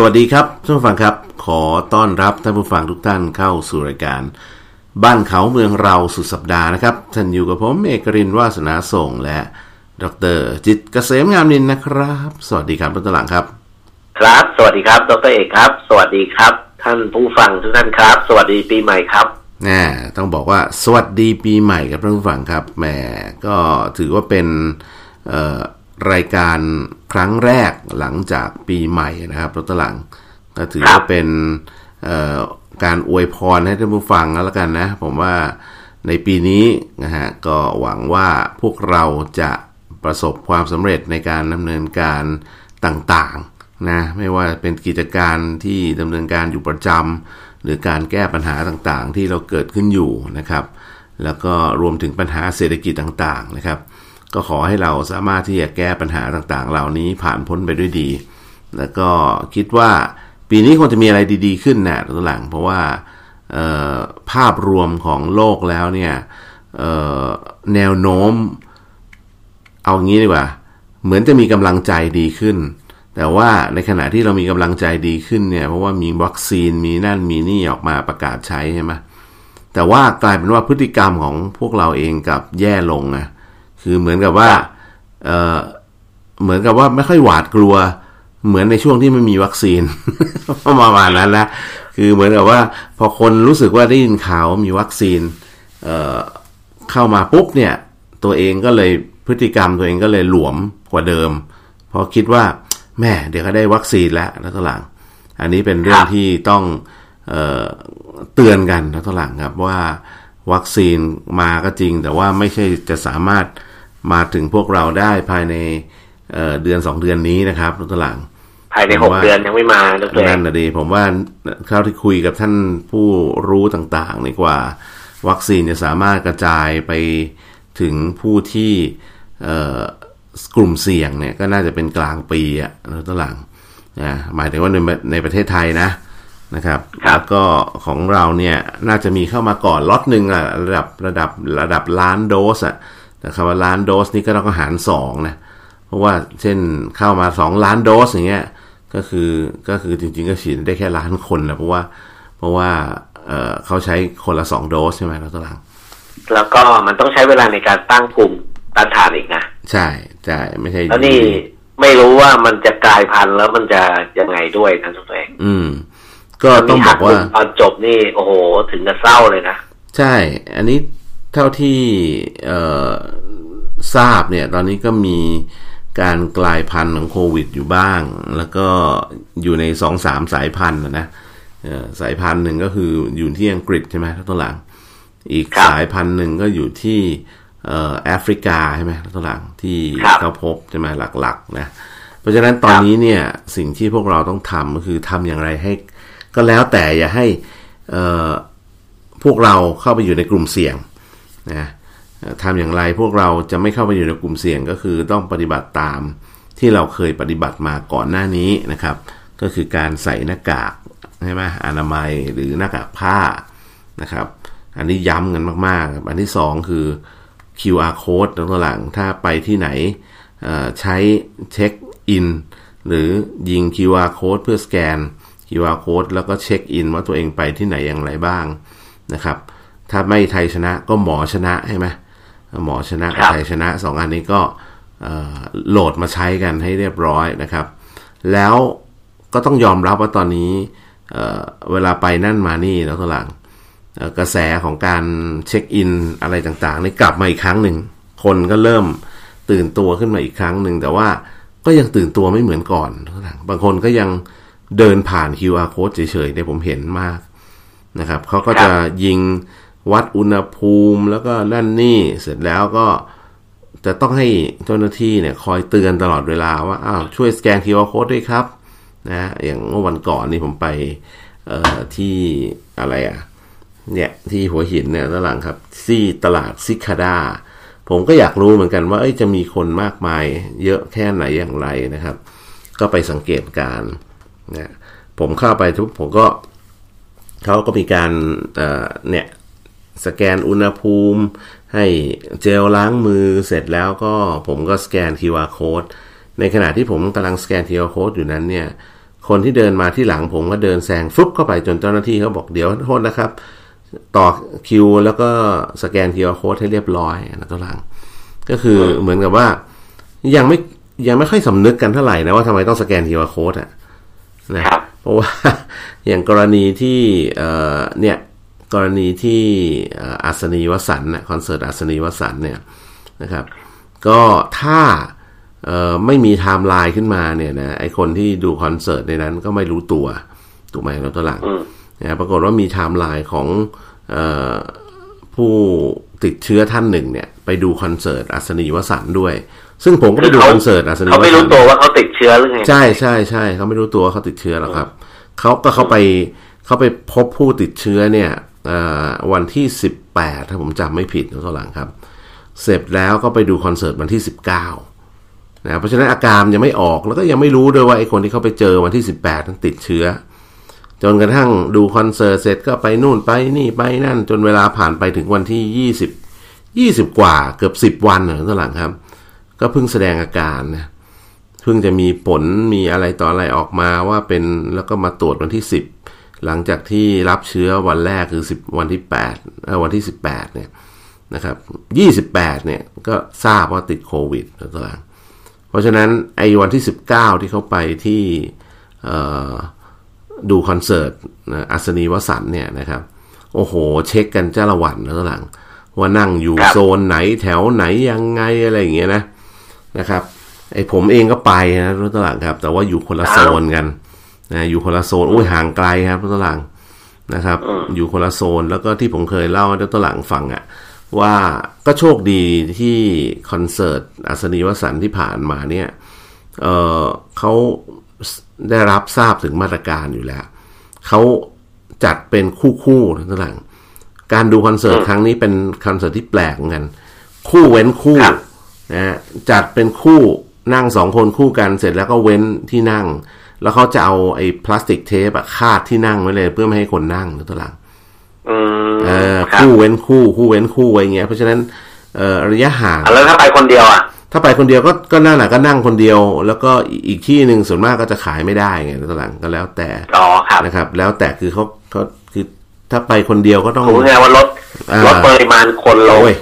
สวัสดีครับท่านผู้ฟังครับ ขอต้อนรับท่านผู้ฟังทุกท่านเข้าสู่รายการ บ้านเขาเมืองเราสุดสัปดาห์นะครับ ท่านอยู่กับผมเอกรินวาสนาส่งและดรจิตรเกษมงามนินนะครับ สวัสดีครับท่านหลังครับ ครับ สวัสดีครับ ดรเอกครับ สวัสดีครับ ท่านผู้ฟังทุกท่านครับ สวัสดีปีใหม่ครับแน่ต้องบอกว่าสวัสดีปีใหม่กับท่านผู้ฟังครับแหมก็ถือว่าเป็นเอ่อ รายการครั้งแรกหลังจากปีใหม่นะครับรถตลังก็ถือว่าเป็นการอวยพรให้ท่านผู้ฟังแล้วกันนะ ผมว่าในปีนี้นะฮะก็หวังว่าพวกเราจะประสบความสำเร็จในการดำเนินการต่างๆนะไม่ว่าเป็นกิจการที่ดำเนินการอยู่ประจำหรือการแก้ปัญหาต่างๆ ที่เราเกิดขึ้นอยู่นะครับ แล้วก็รวมถึงปัญหาเศรษฐกิจต่างๆนะครับ ก็ขอให้เราสามารถที่จะแก้ปัญหาต่างๆ เหล่านี้ผ่านพ้นไปด้วยดี แล้วก็คิดว่าปีนี้คงจะมีอะไรดี ๆ ขึ้นนะตัวหลัง เพราะว่าภาพรวมของโลกแล้วเนี่ยแนวโน้ม เอางี้ดีกว่า เหมือนจะมีกำลังใจดีขึ้น แต่ว่าในขณะที่เรามีกำลังใจดีขึ้นเนี่ย เพราะว่ามีวัคซีนมีนั่นมีนี่ออกมาประกาศใช้ใช่ไหมแต่ว่ากลายเป็นว่าพฤติกรรมของพวกเราเองกับแย่ลงนะ คือเหมือนกับว่าเออเหมือนกับว่าไม่ค่อยหวาดกลัว เหมือนในช่วงที่ไม่มีวัคซีนประมาณนั้นนะคือเหมือนกับว่าพอคนรู้สึกว่าได้ยินข่าวมีวัคซีนเเข้ามาปุ๊บเนี่ย ตัวเองก็เลยพฤติกรรมตัวเองก็เลยหลวมกว่าเดิม เพราะคิดว่าแม่เดี๋ยวก็ได้วัคซีนแล้วแล้วก็หลัง อันนี้เป็นเรื่องที่ต้องเออเตือนกันแล้วก็หลังครับว่าวัคซีนมาก็จริง แต่ว่าไม่ใช่จะสามารถ มาถึงพวกเราได้ภายในเเดือนสองเดือนนี้นะครับรถหลังภายในหกเดือนยังไม่มาดรนั่นนะดีผมว่าเข้าที่คุยกับท่านผู้รู้ต่างๆนี่กว่า วัคซีนจะสามารถกระจายไปถึงผู้ที่กลุ่มเสี่ยงเนี่ยก็น่าจะเป็นกลางปีอะรถหลังนะหมายถึงว่าในในประเทศไทยนะนะครับแล้วก็ของเราเนี่ยน่าจะมีเข้ามาก่อนล็อตหนึ่งอะระดับระดับระดับล้านโดสอะ แต่คำว่าล้านโดสนี่ก็ต้องหารสองนะ เพราะว่าเช่นเข้ามาสองล้านโดสอย่างเงี้ย ก็คือก็คือจริง ๆ ก็ฉีดได้แค่ล้านคนนะเพราะว่าเพราะว่าเเขาใช้คนละสองโดสใช่ไหมเราตัวหลัง แล้วก็มันต้องใช้เวลาในการตั้งภูมิต้านทานอีกนะ ใช่ใช่ไม่ใช่แล้วนี่ไม่รู้ว่ามันจะกลายพันธุ์แล้วมันจะยังไงด้วยนะทุกท่านอืม ก็ต้องบอกว่าตอนจบนี่โอ้โหถึงจะเศร้าเลยนะ ใช่ อันนี้เท่าที่ทราบเนี่ยตอนนี้ก็มีการกลายพันธุ์ของโควิดอยู่บ้าง แล้วก็อยู่ในสองสามสายพันธุ์นะสายพันธุ์หนึ่งก็คืออยู่ที่อังกฤษใช่ไหมทั้งหลัง อีกสายพันธุ์หนึ่งก็อยู่ที่แอฟริกาใช่ไหมทั้งหลังที่เขาพบใช่ไหมหลักๆนะเพราะฉะนั้นตอนนี้เนี่ยสิ่งที่พวกเราต้องทำก็คือทำอย่างไรให้ ก็แล้วแต่อย่าให้พวกเราเข้าไปอยู่ในกลุ่มเสี่ยง นะทำอย่างไรพวกเราจะไม่เข้าไปอยู่ในกลุ่มเสี่ยงก็คือต้องปฏิบัติตามที่เราเคยปฏิบัติมาก่อนหน้านี้นะครับ ก็คือการใส่หน้ากากใช่ไหมอนามัยหรือหน้ากากผ้านะครับ อันนี้ย้ำกันมากๆ อันที่สองคือ QR code ตัวหลังถ้าไปที่ไหนใช้เช็คอินหรือยิง QR code เพื่อสแกน QR code แล้วก็เช็คอินว่าตัวเองไปที่ไหนอย่างไรบ้างนะครับ ถ้าไม่ไทยชนะก็หมอชนะใช่ไหมหมอชนะกับไทยชนะสองอันนี้ก็โหลดมาใช้กันให้เรียบร้อยนะครับ แล้วก็ต้องยอมรับว่าตอนนี้เเวลาไปนั่นมานี่แล้วตัวหลังกระแสของการเช็คอินอะไรต่างๆนี่กลับมาอีกครั้งหนึ่ง คนก็เริ่มตื่นตัวขึ้นมาอีกครั้งหนึ่ง แต่ว่าก็ยังตื่นตัวไม่เหมือนก่อนบางคนก็ยังเดินผ่าน QR code เฉยๆเนี่ยผมเห็นมากนะครับเขาก็จะยิง วัดอุณหภูมิแล้วก็นั่นนี่เสร็จแล้วก็จะต้องให้เจ้าหน้าที่เนี่ยคอยเตือนตลอดเวลาว่าอ้าวช่วยสแกน QR code ด้วยครับนะอย่างเมื่อวันก่อนนี่ผมไปที่อะไรอะเนี่ยที่หัวหินเนี่ยด้านหลังครับที่ตลาดซิคาดาผมก็อยากรู้เหมือนกันว่าจะมีคนมากมายเยอะแค่ไหนอย่างไรนะครับ ก็ไปสังเกตการนะผมเข้าไปทุกผมก็เขาก็มีการเนี่ย สแกนอุณหภูมิ ให้เจลล้างมือเสร็จแล้วก็ผมก็สแกน QR code ในขณะที่ผมกำลังสแกน QR code อยู่นั้นเนี่ยคนที่เดินมาที่หลังผมก็เดินแซงฟลุ๊บเข้าไปจนเจ้าหน้าที่เขาบอกเดี๋ยวโทษนะครับ ต่อคิวแล้วก็สแกน QR code ให้เรียบร้อยนะตัวหลัง ก็คือเหมือนกับว่ายังไม่ยังไม่ค่อยสำนึกกันเท่าไหร่นะว่าทำไมต้องสแกน QR code อะนะครับเพราะว่าอย่างกรณีที่เอ่อเนี่ย กรณีที่เอ่ออัศนีวสันต์น่ะคอนเสิร์ตอัศนีวสันต์เนี่ยนะครับ ก็ถ้าเอ่อไม่มีไทม์ไลน์ขึ้นมาเนี่ยนะไอ้คนที่ดูคอนเสิร์ตในนั้นก็ไม่รู้ตัวถูกไหมเราตัวหลังอืมนะปรากฏว่ามีไทม์ไลน์ของเออผู้ติดเชื้อท่านหนึ่งเนี่ย ไปดูคอนเสิร์ตอัศนีวสันต์ด้วย ซึ่งผมก็ไปดูคอนเสิร์ตอัศนีวสันต์เขาไม่รู้ตัวว่าเขาติดเชื้อหรือไงใช่ใช่ใช่เขาไม่รู้ตัวว่าเขาติดเชื้อหรอกครับเขาก็เขาไปเขาไปพบผู้ติดเชื้อเนี่ยเอ่อ วันที่สิบแปดถ้าผมจำไม่ผิดนะตัวหลังครับ เสร็จแล้วก็ไปดูคอนเสิร์ตวันที่สิบเก้านะเพราะฉะนั้นอาการยังไม่ออกแล้วก็ยังไม่รู้ด้วยว่าไอ้คนที่เขาไปเจอวันที่สิบแปดนั้นติดเชื้อ จนกระทั่งดูคอนเสิร์ตเสร็จก็ไปนู่นไปนี่ไปนั่น จนเวลาผ่านไปถึงวันที่ยี่สิบยี่สิบกว่าเกือบสิบวันนะตัวหลังครับ ก็เพิ่งแสดงอาการนะเพิ่งจะมีผลมีอะไรต่ออะไรออกมาว่าเป็นแล้วก็มาตรวจวันที่สิบ หลังจากที่รับเชื้อวันแรกคือสิบวันที่แปดเออวันที่สิบแปดเนี่ยนะครับยี่สิบแปดเนี่ยก็ทราบว่าติดโควิดแล้วตัวหลังเพราะฉะนั้นไอ้วันที่สิบเก้าที่เขาไปที่ดูคอนเสิร์ตอัศนีวสันเนี่ยนะครับ โอ้โห เช็คกันจ้าละวันแล้วตัวหลัง ว่านั่งอยู่โซนไหนแถวไหนยังไงอะไรอย่างเงี้ยนะนะครับ ไอ้ผมเองก็ไปนะรถตลาดครับ แต่ว่าอยู่คนละโซนกัน นะอยู่คนละโซนโอ้ยห่างไกลครับรถตลาดนะครับ อยู่คนละโซนแล้วก็ที่ผมเคยเล่าให้รถตลาดฟังอะว่าก็โชคดีที่คอนเสิร์ตอัศนีวสันต์ที่ผ่านมาเนี่ยเออเขาได้รับทราบถึงมาตรการอยู่แล้ว เขาจัดเป็นคู่คู่ๆรถตลาดการดูคอนเสิร์ตครั้งนี้เป็นคอนเสิร์ตที่แปลกเหมือนกัน คู่เว้นคู่ครับนะฮะจัดเป็นคู่นั่งสองคนคู่กันเสร็จแล้วก็เว้นที่นั่ง แล้วเขาจะเอาไอ้พลาสติกเทปอะคาดที่นั่งไว้เลย เพื่อไม่ให้คนนั่งหรือตัวหลังอืมเออครับคู่เว้นคู่คู่เว้นคู่ไว้อย่างเงี้ย เพราะฉะนั้นเอ่อระยะห่างอะแล้วถ้าไปคนเดียวอะถ้าไปคนเดียวก็ก็นั่นแหละก็นั่งคนเดียว แล้วก็อีกที่หนึ่งส่วนมากก็จะขายไม่ได้ไงตัวหลังก็แล้วแต่อ๋อครับนะครับ แล้วแต่คือเขาเขาคือถ้าไปคนเดียวก็ต้องรู้ไงว่าลดอ่าลดปริมาณคนลงโอ้ย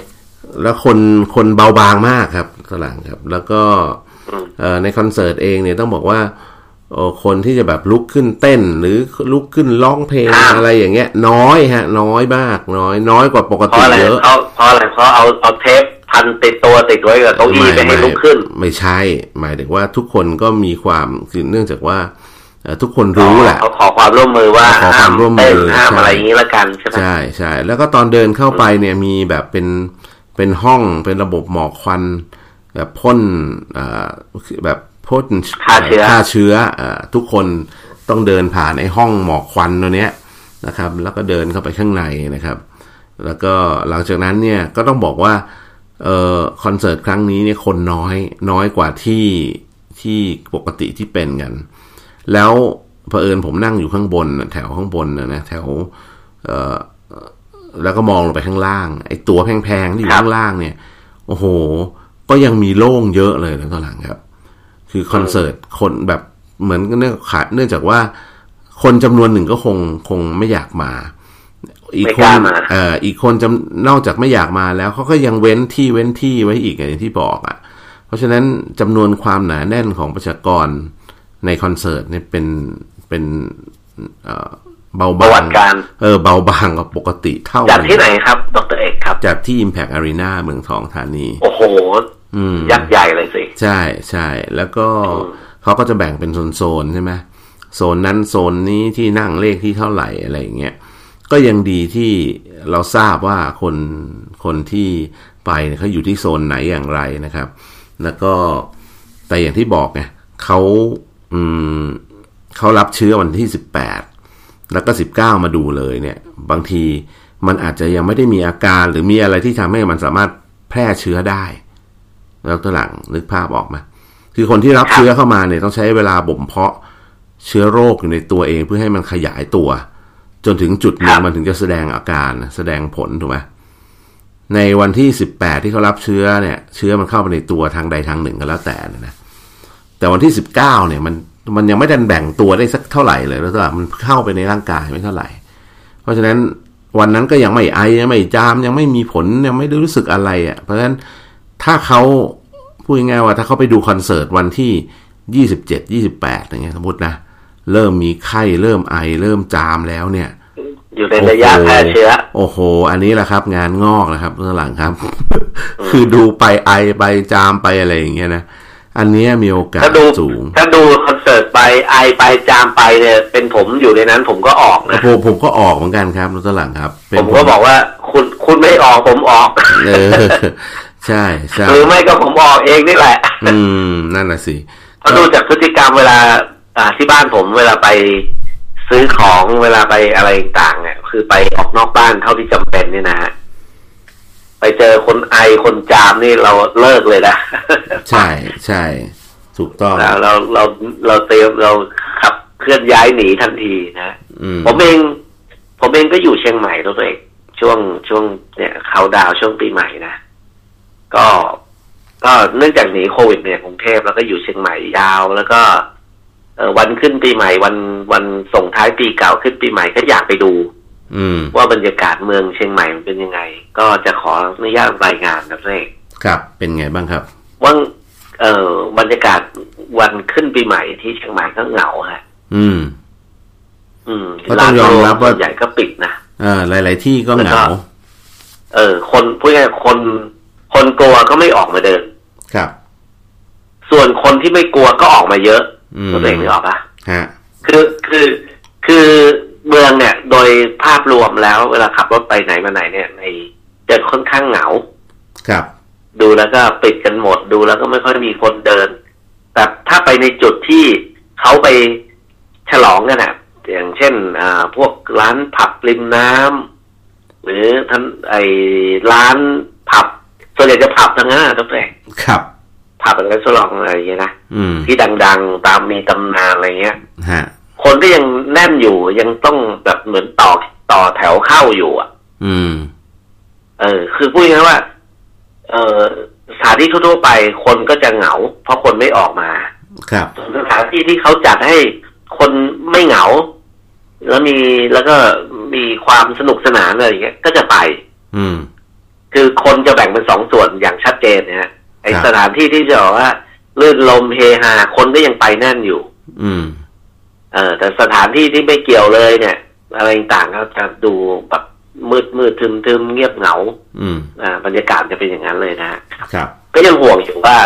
แล้วคนคนเบาบางมากครับตหลังครับ แล้วก็เอ่อในคอนเสิร์ตเองเนี่ยต้องบอกว่าเอ่อ คนที่จะแบบลุกขึ้นเต้น หรือลุกขึ้นร้องเพลงอ่าอะไรอย่างเงี้ย น้อยฮะ น้อยมากน้อย น้อยกว่าปกเพราะติอะไรเยอะเพราะเพราะอะไรเพราะเอาเอาเทปพันติดตัวติดไว้กับเก้าอี้ไปให้ลุกขึ้น ไม่ใช่ หมายถึงว่าทุกคนก็มีความคือเนื่องจากว่าเอ่อทุกคนรู้แหละเขาขอความร่วมมือว่าขอความร่วมมือห้ามเต้นห้ามใช่อะไรอย่างนี้ละกันใช่ไหมใช่ใช่แล้วก็ตอนเดินเข้าไปเนี่ยมีแบบเป็นเป็นห้องเป็นระบบหมอกควัน แบบพ่นอ่าแบบ พ่นฆ่าเชื้อฆ่าเชื้ออ่าทุกคนต้องเดินผ่านไอ้ห้องหมอกควันตัวเนี้ยนะครับ แล้วก็เดินเข้าไปข้างในนะครับ แล้วก็หลังจากนั้นเนี่ยก็ต้องบอกว่าเอ่อคอนเสิร์ตครั้งนี้เนี่ยคนน้อยน้อยกว่าที่ที่ปกติที่เป็นกัน แล้วเผอิญผมนั่งอยู่ข้างบนน่ะแถวข้างบนนะนะแถวเอ่อแล้วก็มองลงไปข้างล่าง ไอ้ตัวแพงๆที่อยู่ข้างล่างเนี่ย โอ้โห ก็ยังมีโล่งเยอะเลยนะตอนหลังครับ คือคอนเสิร์ตคนแบบเหมือนเนื่องขาเนื่องจากว่า คนจำนวนหนึ่งก็คงคงไม่อยากมา อีกไม่คกนล้ามาเอ่ออีกคนจำนอกจากไม่อยากมาแล้วเขาก็ยังเว้นที่เว้นที่ไว้อีกอย่างที่บอกอะ เพราะฉะนั้นจำนวนความหนาแน่นของประชากรในคอนเสิร์ตเนี่ยเป็นเป็นเอ่อเบาประบาวังติการเออเบาบางกว่าปกติเท่าจัดที่ไหนครับ ดรเอกครับจัดที่ Impact Arena เมืองทองธานี โอ้โหอืม ยักษ์ใหญ่เลยสิ ใช่ใช่แล้วก็เขาก็จะแบ่งเป็นโซนๆใช่ไหมโซนนั้นโซนนี้ที่นั่งเลขที่เท่าไหร่อะไรอย่างเงี้ยก็ยังดีที่เราทราบว่าคนคนที่ไปเนี่ยเขาอยู่ที่โซนไหนอย่างไรนะครับ แล้วก็แต่อย่างที่บอกไงเขาอืมเขารับเชื้อวันที่สิบแปดแล้วก็สิบเก้ามาดูเลยเนี่ย บางทีมันอาจจะยังไม่ได้มีอาการหรือมีอะไรที่ทำให้มันสามารถแพร่เชื้อได้ แล้วตัวหลังนึกภาพออกไหมา คือคนที่รับครับเชื้อเข้ามาเนี่ยต้องใช้เวลาบ่มเพาะเชื้อโรคอยู่ในตัวเองเพื่อให้มันขยายตัว จนถึงจุดหนึ่งมันถึงจะแสดงอาการแสดงผลถูกไหมในวันที่สิบแปดที่เขารับเชื้อเนี่ย เชื้อมันเข้าไปในตัวทางใดทางหนึ่งก็แล้วแต่นะนะแต่วันที่สิบเก้าเนี่ยมันมันยังไม่ดันแบ่งตัวได้สักเท่าไหร่เลยแล้วตลาดมันเข้าไปในร่างกายไม่เท่าไหร่ เพราะฉะนั้นวันนั้นก็ยังไม่ไอยังไม่จามยังไม่มีผลยังไม่ได้รู้สึกอะไรอะ่ะเพราะฉะนั้น ถ้าเขาพูดง่ายๆว่าถ้าเขาไปดูคอนเสิร์ตวันที่ยี่สิบเจ็ดยี่สิบแปดอย่างเงี้ยสมมตินะ เริ่มมีไข้เริ่มไอ เริ่มจามแล้วเนี่ย อยู่ในระยะแพร่เชื้อ โอ้โห อันนี้แหละครับ งานงอกนะครับเรื่องหลังครับ คือดูไปไอไปจามไปอะไรอย่างเงี้ยนะอันเนี้ยมีโอกาสถ้าดูสูง ถ้าดูคอนเสิร์ตไปไอไปจามไปเนี่ยเป็นผมอยู่ในนั้นผมก็ออกนะผมผมก็ออกเหมือนกันครับรถหลังครับเป็นผมก็บอกว่าคุณคุณไม่ออกผมออกเออ ใช่ใช่หรือไม่ก็ผมออกเองนี่แหละ อืมนั่นน่ะสิเพราะดูจากพฤติกรรมเวลา อ่าที่บ้านผมเวลาไปซื้อของเวลาไปอะไรต่างๆเนี่ยคือไปออกนอกบ้านเท่าที่จำเป็นเนี่ยนะฮะไปเจอคนไอคนจามนี่เราเลิกเลยนะใช่ใช่ถูกต้องเราเราเราเราเตรียมเราขับเคลื่อนย้ายหนีทันทีนะอืมผมเองผมเองก็อยู่เชียงใหม่ตัวเองช่วงช่วงเนี่ยเขาดาวน์ช่วงปีใหม่นะ ก็ก็เนื่องจากหนีโควิดเนี่ยกรุงเทพแล้วก็อยู่เชียงใหม่ยาว แล้วก็เอ่อวันขึ้นปีใหม่วันวันส่งท้ายปีเก่าขึ้นปีใหม่ก็อยากไปดู อืม ว่าบรรยากาศเมืองเชียงใหม่มันเป็นยังไง ก็จะขออนุญาตรายงานนะเองครับ เป็นไงบ้างครับว่าเอ่อบรรยากาศวันขึ้นปีใหม่ที่เชียงใหม่ก็เหงาฮะ อืม อืมก็ต้องยอมรับว่าส่วนใหญ่ก็ปิดนะเออหลาย ๆ ที่ก็เหงาแล้วก็เออ คนพูดง่ายๆคน คนกลัวก็ไม่ออกมาเดิน ครับ ส่วนคนที่ไม่กลัวก็ออกมาเยอะอืมตัวเองนึกออกปะฮะ คือคือคือเมืองเนี่ย โดยภาพรวมแล้ว เวลาขับรถไปไหนมาไหนเนี่ยในจะค่อนข้างเหงา ครับ ดูแล้วก็ปิดกันหมดดูแล้วก็ไม่ค่อยมีคนเดิน แต่ถ้าไปในจุดที่เขาไปฉลองกันอะอย่างเช่น อ่า พวกร้านผับริมน้ำหรือท่านไอร้านผับ ส่วนใหญ่จะผับทั้งนั้นอะทุกแห่งครับผับอะไรสลองอะไรอย่างเงี้ยนะอืมที่ดังๆตามมีตำนานอะไรเงี้ยฮะคนก็ยังแน่นอยู่ยังต้องแบบเหมือนต่อต่อแถวเข้าอยู่ อะ อืม เออ คือพูดง่ายๆว่า เออสถานที่ทั่วๆไปคนก็จะเหงา เพราะคนไม่ออกมา ครับส่วนสถานที่ที่เขาจัดให้คนไม่เหงา แล้วมีแล้วก็มีความสนุกสนานอะไรอย่างเงี้ยก็จะไป อืม คือคนจะแบ่งเป็นสองส่วนอย่างชัดเจนนะฮะไอครับสถานที่ที่จะบอกว่าลื่นลมเฮฮาคนก็ยังไปแน่นอยู่ อืม เออแต่สถานที่ที่ไม่เกี่ยวเลยเนี่ย อะไรต่างๆก็จะดูแบบมืดมืดทึมทึมเงียบเหงา อืม อ่า บรรยากาศจะเป็นอย่างนั้นเลยนะฮะครับ ก็ยังห่วงอยู่ว่า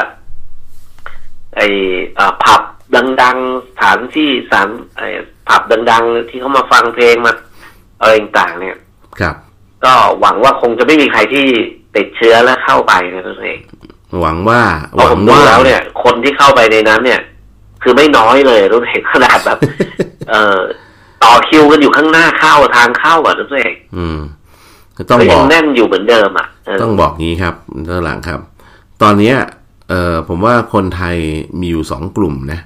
ไออ่าผับดังๆสถานที่สถานไอผับดัง ๆ ที่เขามาฟังเพลงมาอะไรต่างๆเนี่ย ครับ ก็หวังว่าคงจะไม่มีใครที่ติดเชื้อและเข้าไปนะตัวเองหวังว่าเพหราะวัผงมดูว่าแล้วเนี่ย คนที่เข้าไปในนั้น เนี่ย คือไม่น้อยเลยรู้เห็นขนาดแบบ เอ่อต่อคิวกันอยู่ข้างหน้าเข้าทางเข้าอะทุกเองอืมก็ต้องก็บยัองกแน่นอยู่เหมือนเดิมอะเออต้องบอกงี้ครับด้านหลังครับ ตอนเนี้ยเอ่อผมว่าคนไทยมีอยู่สองกลุ่มนะ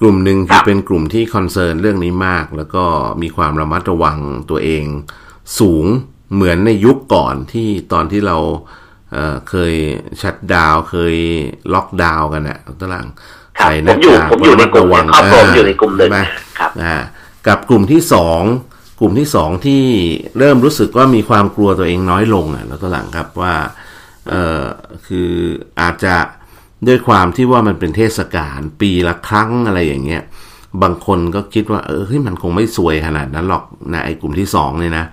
กลุ่มหนึ่งคือเป็นกลุ่มที่คอนเซิร์นเรื่องนี้มาก แล้วก็มีความระมัดระวังตัวเองสูง เหมือนในยุคก่อนที่ตอนที่เราเอ่อเคยชัดดาวน์เคยล็อกดาวน์กันนะด้านหลังครับใส่หผน้ามอยู่กากผมอยู่ในกลุ่มระเนี่ยครอบครัวผมอยู่ในกลุ่มหนึ่งใช่ไหมครับอ่ากับกลุ่มที่สองกลุ่มที่สองที่เริ่มรู้สึกว่ามีความกลัวตัวเองน้อยลงอะแล้วตัวหลังครับว่าเออคืออาจจะด้วยความที่ว่ามันเป็นเทศกาลปีละครั้งอะไรอย่างเงี้ยบางคนก็คิดว่าเออเฮ้ยมันคงไม่สวยขนาดนั้นหรอกนะไอ้กลุ่มที่สองเนี่ยนะ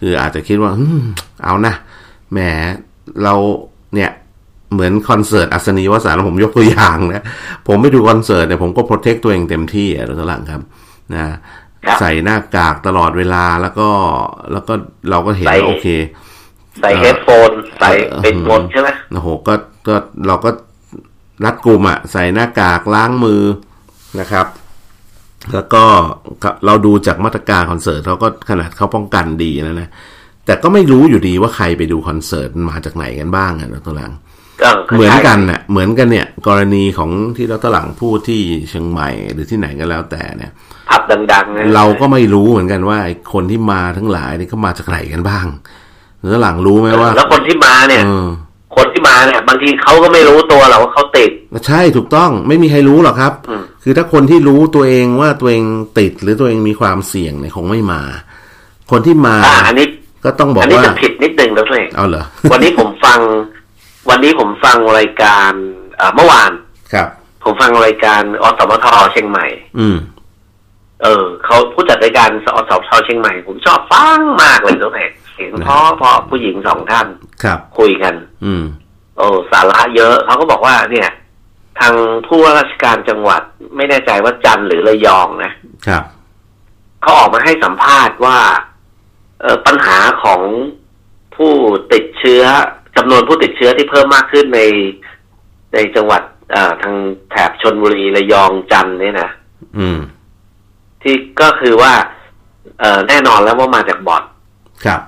คืออาจจะคิดว่าอืมเอานะแหมเราเนี่ยเหมือนคอนเสิร์ตอัศนีวสานผมยกตัวอย่างนะผมไปดูคอนเสิร์ตเนี่ยผมก็โปรเทคตัวเองเต็มที่อะแล้วหลังครับนะครับใส่หน้ากากตลอดเวลาแล้วก็แล้วก็เราก็เห็นใส่ว่าโอเค ใส่เฮดโฟนใส่เป็นหมดใช่ไหมโอ้โหก็ก็เราก็รัดกลุ่มอะใส่หน้ากากล้างมือนะครับ แล้วก็เราดูจากมาตรการคอนเสิร์ตเขาก็ขนาดเขาป้องกันดีแล้วนะ แต่ก็ไม่รู้อยู่ดีว่าใครไปดูคอนเสิร์ตมาจากไหนกันบ้างอะนะตัวหลังก็เหมือนกันน่ะเหมือนกันเนี่ย กรณีของที่เราตหลังพูดที่เชียงใหม่หรือที่ไหนก็แล้วแต่เนี่ยผับดังๆนะเราก็ไม่รู้เหมือนกันว่าไอ้คนที่มาทั้งหลายนี่เขามาจากไหนกันบ้างแล้วหลังรู้ไหมว่า แล้วคนที่มาเนี่ยเออคนที่ที่มาเนี่ย บางทีเขาก็ไม่รู้ตัวหรอกว่าเขาติด ใช่ถูกต้องไม่มีใครรู้หรอกครับอืมคือถ้าคนที่รู้ตัวเองว่าตัวเองติดหรือตัวเองมีความเสี่ยงเนี่ยคงไม่มา คนที่มาอ่าอันนี้ก็ต้องบอกอันนี้ว่าจะผิดนิดนึงแล้วตัวเองเอาเหรอวันนี้ผมฟัง วันนี้ผมฟังรายการเอ่อเมื่อวานครับ ผมฟังรายการอสมทเชียงใหม่ อืม เออเขาผู้จัดรายการอสมทเชียงใหม่ ผมชอบฟังมากเลยตัวเองเสียงเพราะเพราะผู้หญิงสองท่าน ครับ คุยกัน อืม โอ้สาระเยอะเขาก็บอกว่าเนี่ย ทางผู้ว่าราชการจังหวัด ไม่แน่ใจว่าจันทร์หรือระยองนะครับเขาออกมาให้สัมภาษณ์ว่าเออปัญหาของผู้ติดเชื้อจำนวนผู้ติดเชื้อที่เพิ่มมากขึ้นในในจังหวัดเอ่อทางแถบชนบุรีระยองจันทร์เนี่ยนะอืม ที่ก็คือว่า เออแน่นอนแล้วว่ามาจากบ่อนครับ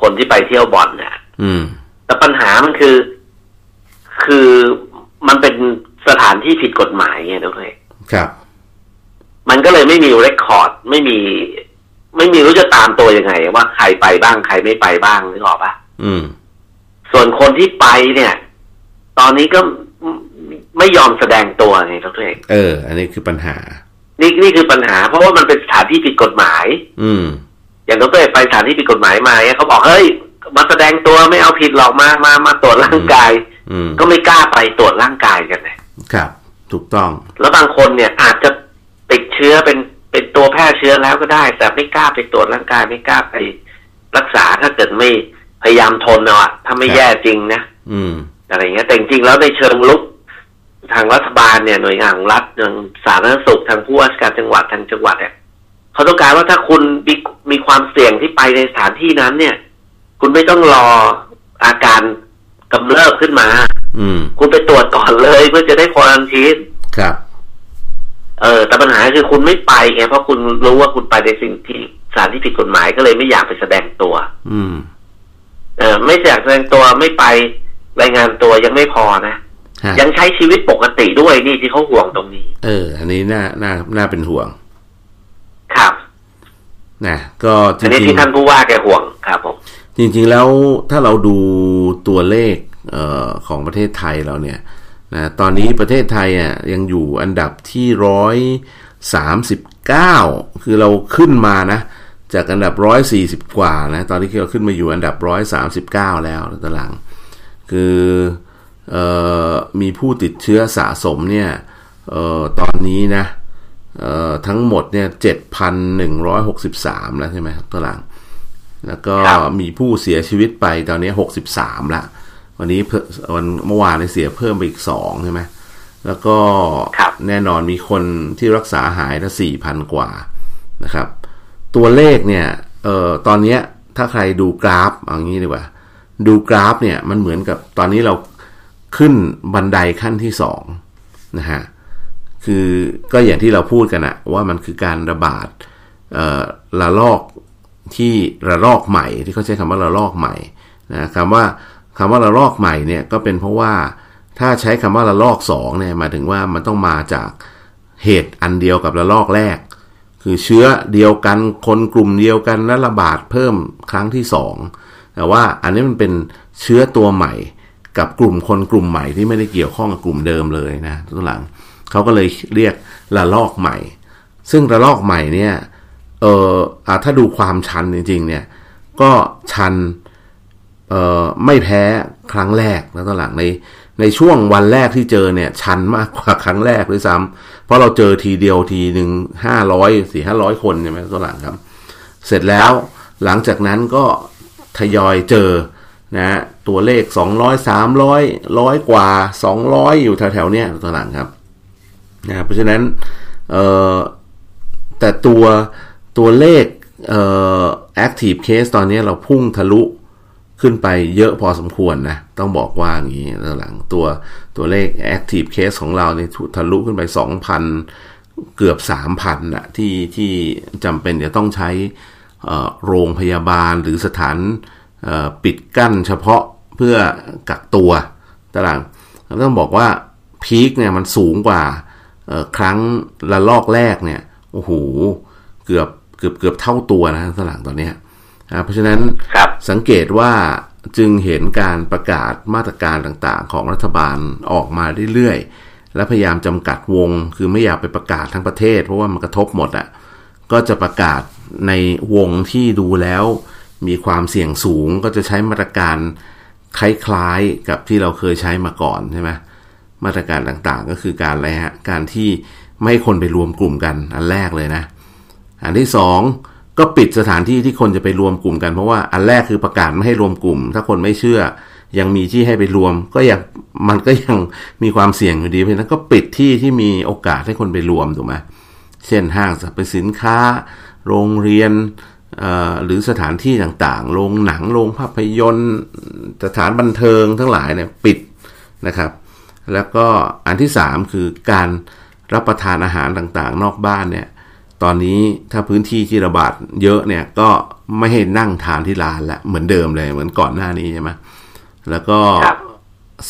คนที่ไปเที่ยวบ่อนเนี่ยอืม แต่ปัญหามันคือ คือ มันเป็นสถานที่ผิดกฎหมายไงด้วยครับ มันก็เลยไม่มีเรคคอร์ด ไม่มี ไม่มีรู้จะตามตัวยังไง ว่าใครไปบ้างใครไม่ไปบ้างนึกออกปะอืม ส่วนคนที่ไปเนี่ย ตอนนี้ก็ไม่ยอมแสดงตัวไงทุกท่านเออ อันนี้คือปัญหา นี่นี่คือปัญหา เพราะว่ามันเป็นสถานที่ผิดกฎหมาย อืม อย่างทุกท่านไปสถานที่ผิดกฎหมายมาเนี่ยเขาบอกเฮ้ยมาแสดงตัวไม่เอาผิดหรอกมามามาตรวจร่างกายอืม ก็ไม่กล้าไปตรวจร่างกายกันเลยครับ ถูกต้อง แล้วบางคนเนี่ยอาจจะติดเชื้อเป็นเป็นตัวแพร่เชื้อแล้วก็ได้ แต่ไม่กล้าไปตรวจร่างกายไม่กล้าไปรักษาถ้าเกิดไม่พยายามทนเอาอะถ้าไม่ครับแย่จริงนะอืมอะไรเงี้ยแต่จริงๆแล้วในเชิงลุกทางรัฐบาลเนี่ยหน่วยงานของรัฐทางสาธารณสุขทางผู้ว่าราชการจังหวัดทางจังหวัดเนี่ยเขาต้องการว่าถ้าคุณมีมีความเสี่ยงที่ไปในสถานที่นั้นเนี่ย คุณไม่ต้องรออาการ กำเริบขึ้นมา อืม คุณไปตรวจก่อนเลยเพื่อจะได้ควอรันทีนครับ เออ แต่ปัญหาคือคุณไม่ไปไงเพราะคุณรู้ว่าคุณไปในสิ่งที่สถารที่ผิดกฎหมายก็เลยไม่อยากไปแสดงตัว อืม เออ ไม่อยากแสดงตัวไม่ไปรายงานตัวยังไม่พอนะฮะยังใช้ชีวิตปกติด้วยนี่ที่เขาห่วงตรงนี้ เออ อันนี้น่าน่าน่าเป็นห่วง ครับนะก็จอันนี้ริงที่ท่านผู้ว่าแกห่วงครับผมๆ จริงๆแล้วถ้าเราดูตัวเลขเออของประเทศไทยเราเนี่ยนะตอนนี้ประเทศไทยอะยังอยู่อันดับที่ร้อยสามสิบเก้าคือเราขึ้นมานะ จากอันดับร้อยสี่สิบกว่านะ ตอนนี้เราขึ้นมาอยู่อันดับร้อยสามสิบเก้าแล้วตารางคือเออมีผู้ติดเชื้อสะสมเนี่ยเออตอนนี้นะเออทั้งหมดเนี่ยเจ็ดพันหนึ่งร้อยหกสิบสามแล้วใช่ไหมตาราง แล้วก็ครับมีผู้เสียชีวิตไปตอนนี้หกสิบสามละ วันนี้เพิ่มวันเมื่อวานเนี่ยเสียเพิ่มไปอีกสองใช่ไหมแล้วก็ครับแน่นอนมีคนที่รักษาหายละสี่พันกว่านะครับ ตัวเลขเนี่ยเอ่อตอนเนี้ยถ้าใครดูกราฟเอางี้ดีกว่า ดูกราฟเนี่ยมันเหมือนกับตอนนี้เราขึ้นบันไดขั้นที่สองนะฮะคือก็อย่างที่เราพูดกันอะว่ามันคือการระบาดเอ่อระลอก ที่ระลอกใหม่ที่เขาใช้คำว่าระลอกใหม่นะคำว่าคำว่าระลอกใหม่เนี่ยก็เป็นเพราะว่าถ้าใช้คำว่าระลอกสองเนี่ยหมายถึงว่ามันต้องมาจากเหตุอันเดียวกับระลอกแรก คือเชื้อเดียวกันคนกลุ่มเดียวกันและระบาดเพิ่มครั้งที่สองแต่ว่าอันนี้มันเป็นเชื้อตัวใหม่กับกลุ่มคนกลุ่มใหม่ที่ไม่ได้เกี่ยวข้องกับกลุ่มเดิมเลยนะทุกหลังเขาก็เลยเรียกระลอกใหม่ ซึ่งระลอกใหม่เนี่ย เอออะถ้าดูความชันจริง ๆ เนี่ย ก็ชันเออไม่แพ้ครั้งแรกแล้วตอนหลังในในช่วงวันแรกที่เจอเนี่ย ชันมากกว่าครั้งแรกด้วยซ้ำเพราะเราเจอทีเดียวทีหนึ่งห้าร้อยสี่ห้าร้อยคนใช่ไหมตอนหลังครับ เสร็จแล้วหลังจากนั้นก็ทยอยเจอนะตัวเลข 200 300ร้อยกว่า 200 อยู่แถวๆเนี้ยตอนหลังครับนะเพราะฉะนั้นเอ่อแต่ตัว ตัวเลขเอ่อ active case ตอนนี้เราพุ่งทะลุขึ้นไปเยอะพอสมควรนะ ต้องบอกว่าอย่างนี้ตอนหลังตัวตัวเลข active case ของเราเนี่ยทะลุขึ้นไป 2,000 เกือบ 3,000นะที่ที่จำเป็นจะต้องใช้โรงพยาบาลหรือสถานปิดกั้นเฉพาะเพื่อกักตัวตารางต้องบอกว่าพีคเนี่ยมันสูงกว่าครั้งละลอกแรกเนี่ยโอ้โหเกือบ เกือบเกือบเท่าตัวนะตารางตอนเนี้ยอ่าเพราะฉะนั้นครับสังเกตว่าจึงเห็นการประกาศมาตรการต่างๆ ของรัฐบาลออกมาเรื่อยๆ และพยายามจำกัดวง คือไม่อยากไปประกาศทั้งประเทศ เพราะว่ามันกระทบหมดอะ่ะก็จะประกาศในวงที่ดูแล้ว มีความเสี่ยงสูงก็จะใช้มาตรการคล้ายๆกับที่เราเคยใช้มาก่อนใช่ไหมมาตรการต่างๆก็คือการอะไรฮะการที่ไม่ให้คนไปรวมกลุ่มกันอันแรกเลยนะ อันที่สองก็ปิดสถานที่ที่คนจะไปรวมกลุ่มกันเพราะว่าอันแรกคือประกาศไม่ให้รวมกลุ่ม ถ้าคนไม่เชื่อ ยังมีที่ให้ไปรวม ก็ยังมันก็ยังมีความเสี่ยงอยู่ดีเพราะฉะนั้นก็ปิดที่ที่มีโอกาสให้คนไปรวมถูกไหมเช่นห้างสรรพสินค้า โรงเรียนหรือสถานที่ต่างๆ โรงหนัง โรงภาพยนตร์ สถานบันเทิงทั้งหลายเนี่ยปิดนะครับ แล้วก็อันที่สามคือการรับประทานอาหารต่างๆ นอกบ้านเนี่ย ตอนนี้ถ้าพื้นที่ที่ระบาดเยอะเนี่ยก็ไม่ให้นั่งทานที่ร้านละเหมือนเดิมเลยเหมือนก่อนหน้านี้ใช่ไหมแล้วก็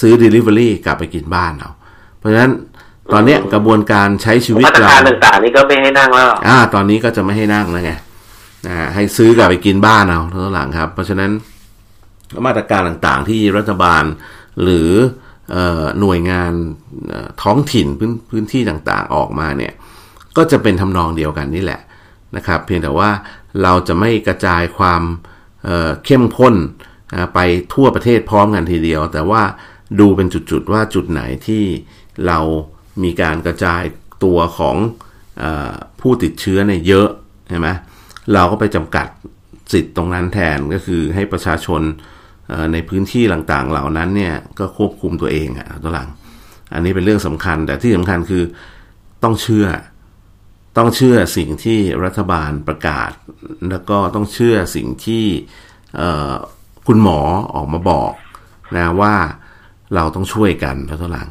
ซื้อ Delivery กลับไปกินบ้านเอา เพราะฉะนั้นตอนนี้กระบวนการใช้ชีวิตเรามาตรการต่างๆนี่ก็ไม่ให้นั่งแล้วอ่า ตอนนี้ก็จะไม่ให้นั่งแล้วไงนะให้ซื้อกลับไปกินบ้านเอาทั้งหลังครับ เพราะฉะนั้นมาตรการต่างๆที่รัฐบาลหรือหน่วยงานท้องถิ่นพื้นพื้นที่ต่างๆออกมาเนี่ย ก็จะเป็นทำนองเดียวกันนี่แหละนะครับ เพียงแต่ว่าเราจะไม่กระจายความเเข้มข้นไปทั่วประเทศพร้อมกันทีเดียว แต่ว่าดูเป็นจุดๆว่าจุดไหนที่เรามีการกระจายตัวของอผู้ติดเชื้อเนี่ยเยอะใช่ไหมเราก็ไปจำกัดสิทธิ์ตรงนั้นแทนก็คือให้ประชาชนในพื้นที่ต่างๆ เหล่านั้นเนี่ยก็ควบคุมตัวเองอะตัวหลัง อันนี้เป็นเรื่องสำคัญแต่ที่สำคัญคือต้องเชื่อ ต้องเชื่อสิ่งที่รัฐบาลประกาศ แล้วก็ต้องเชื่อสิ่งที่คุณหมอออกมาบอกนะว่าเราต้องช่วยกันพระทุลัง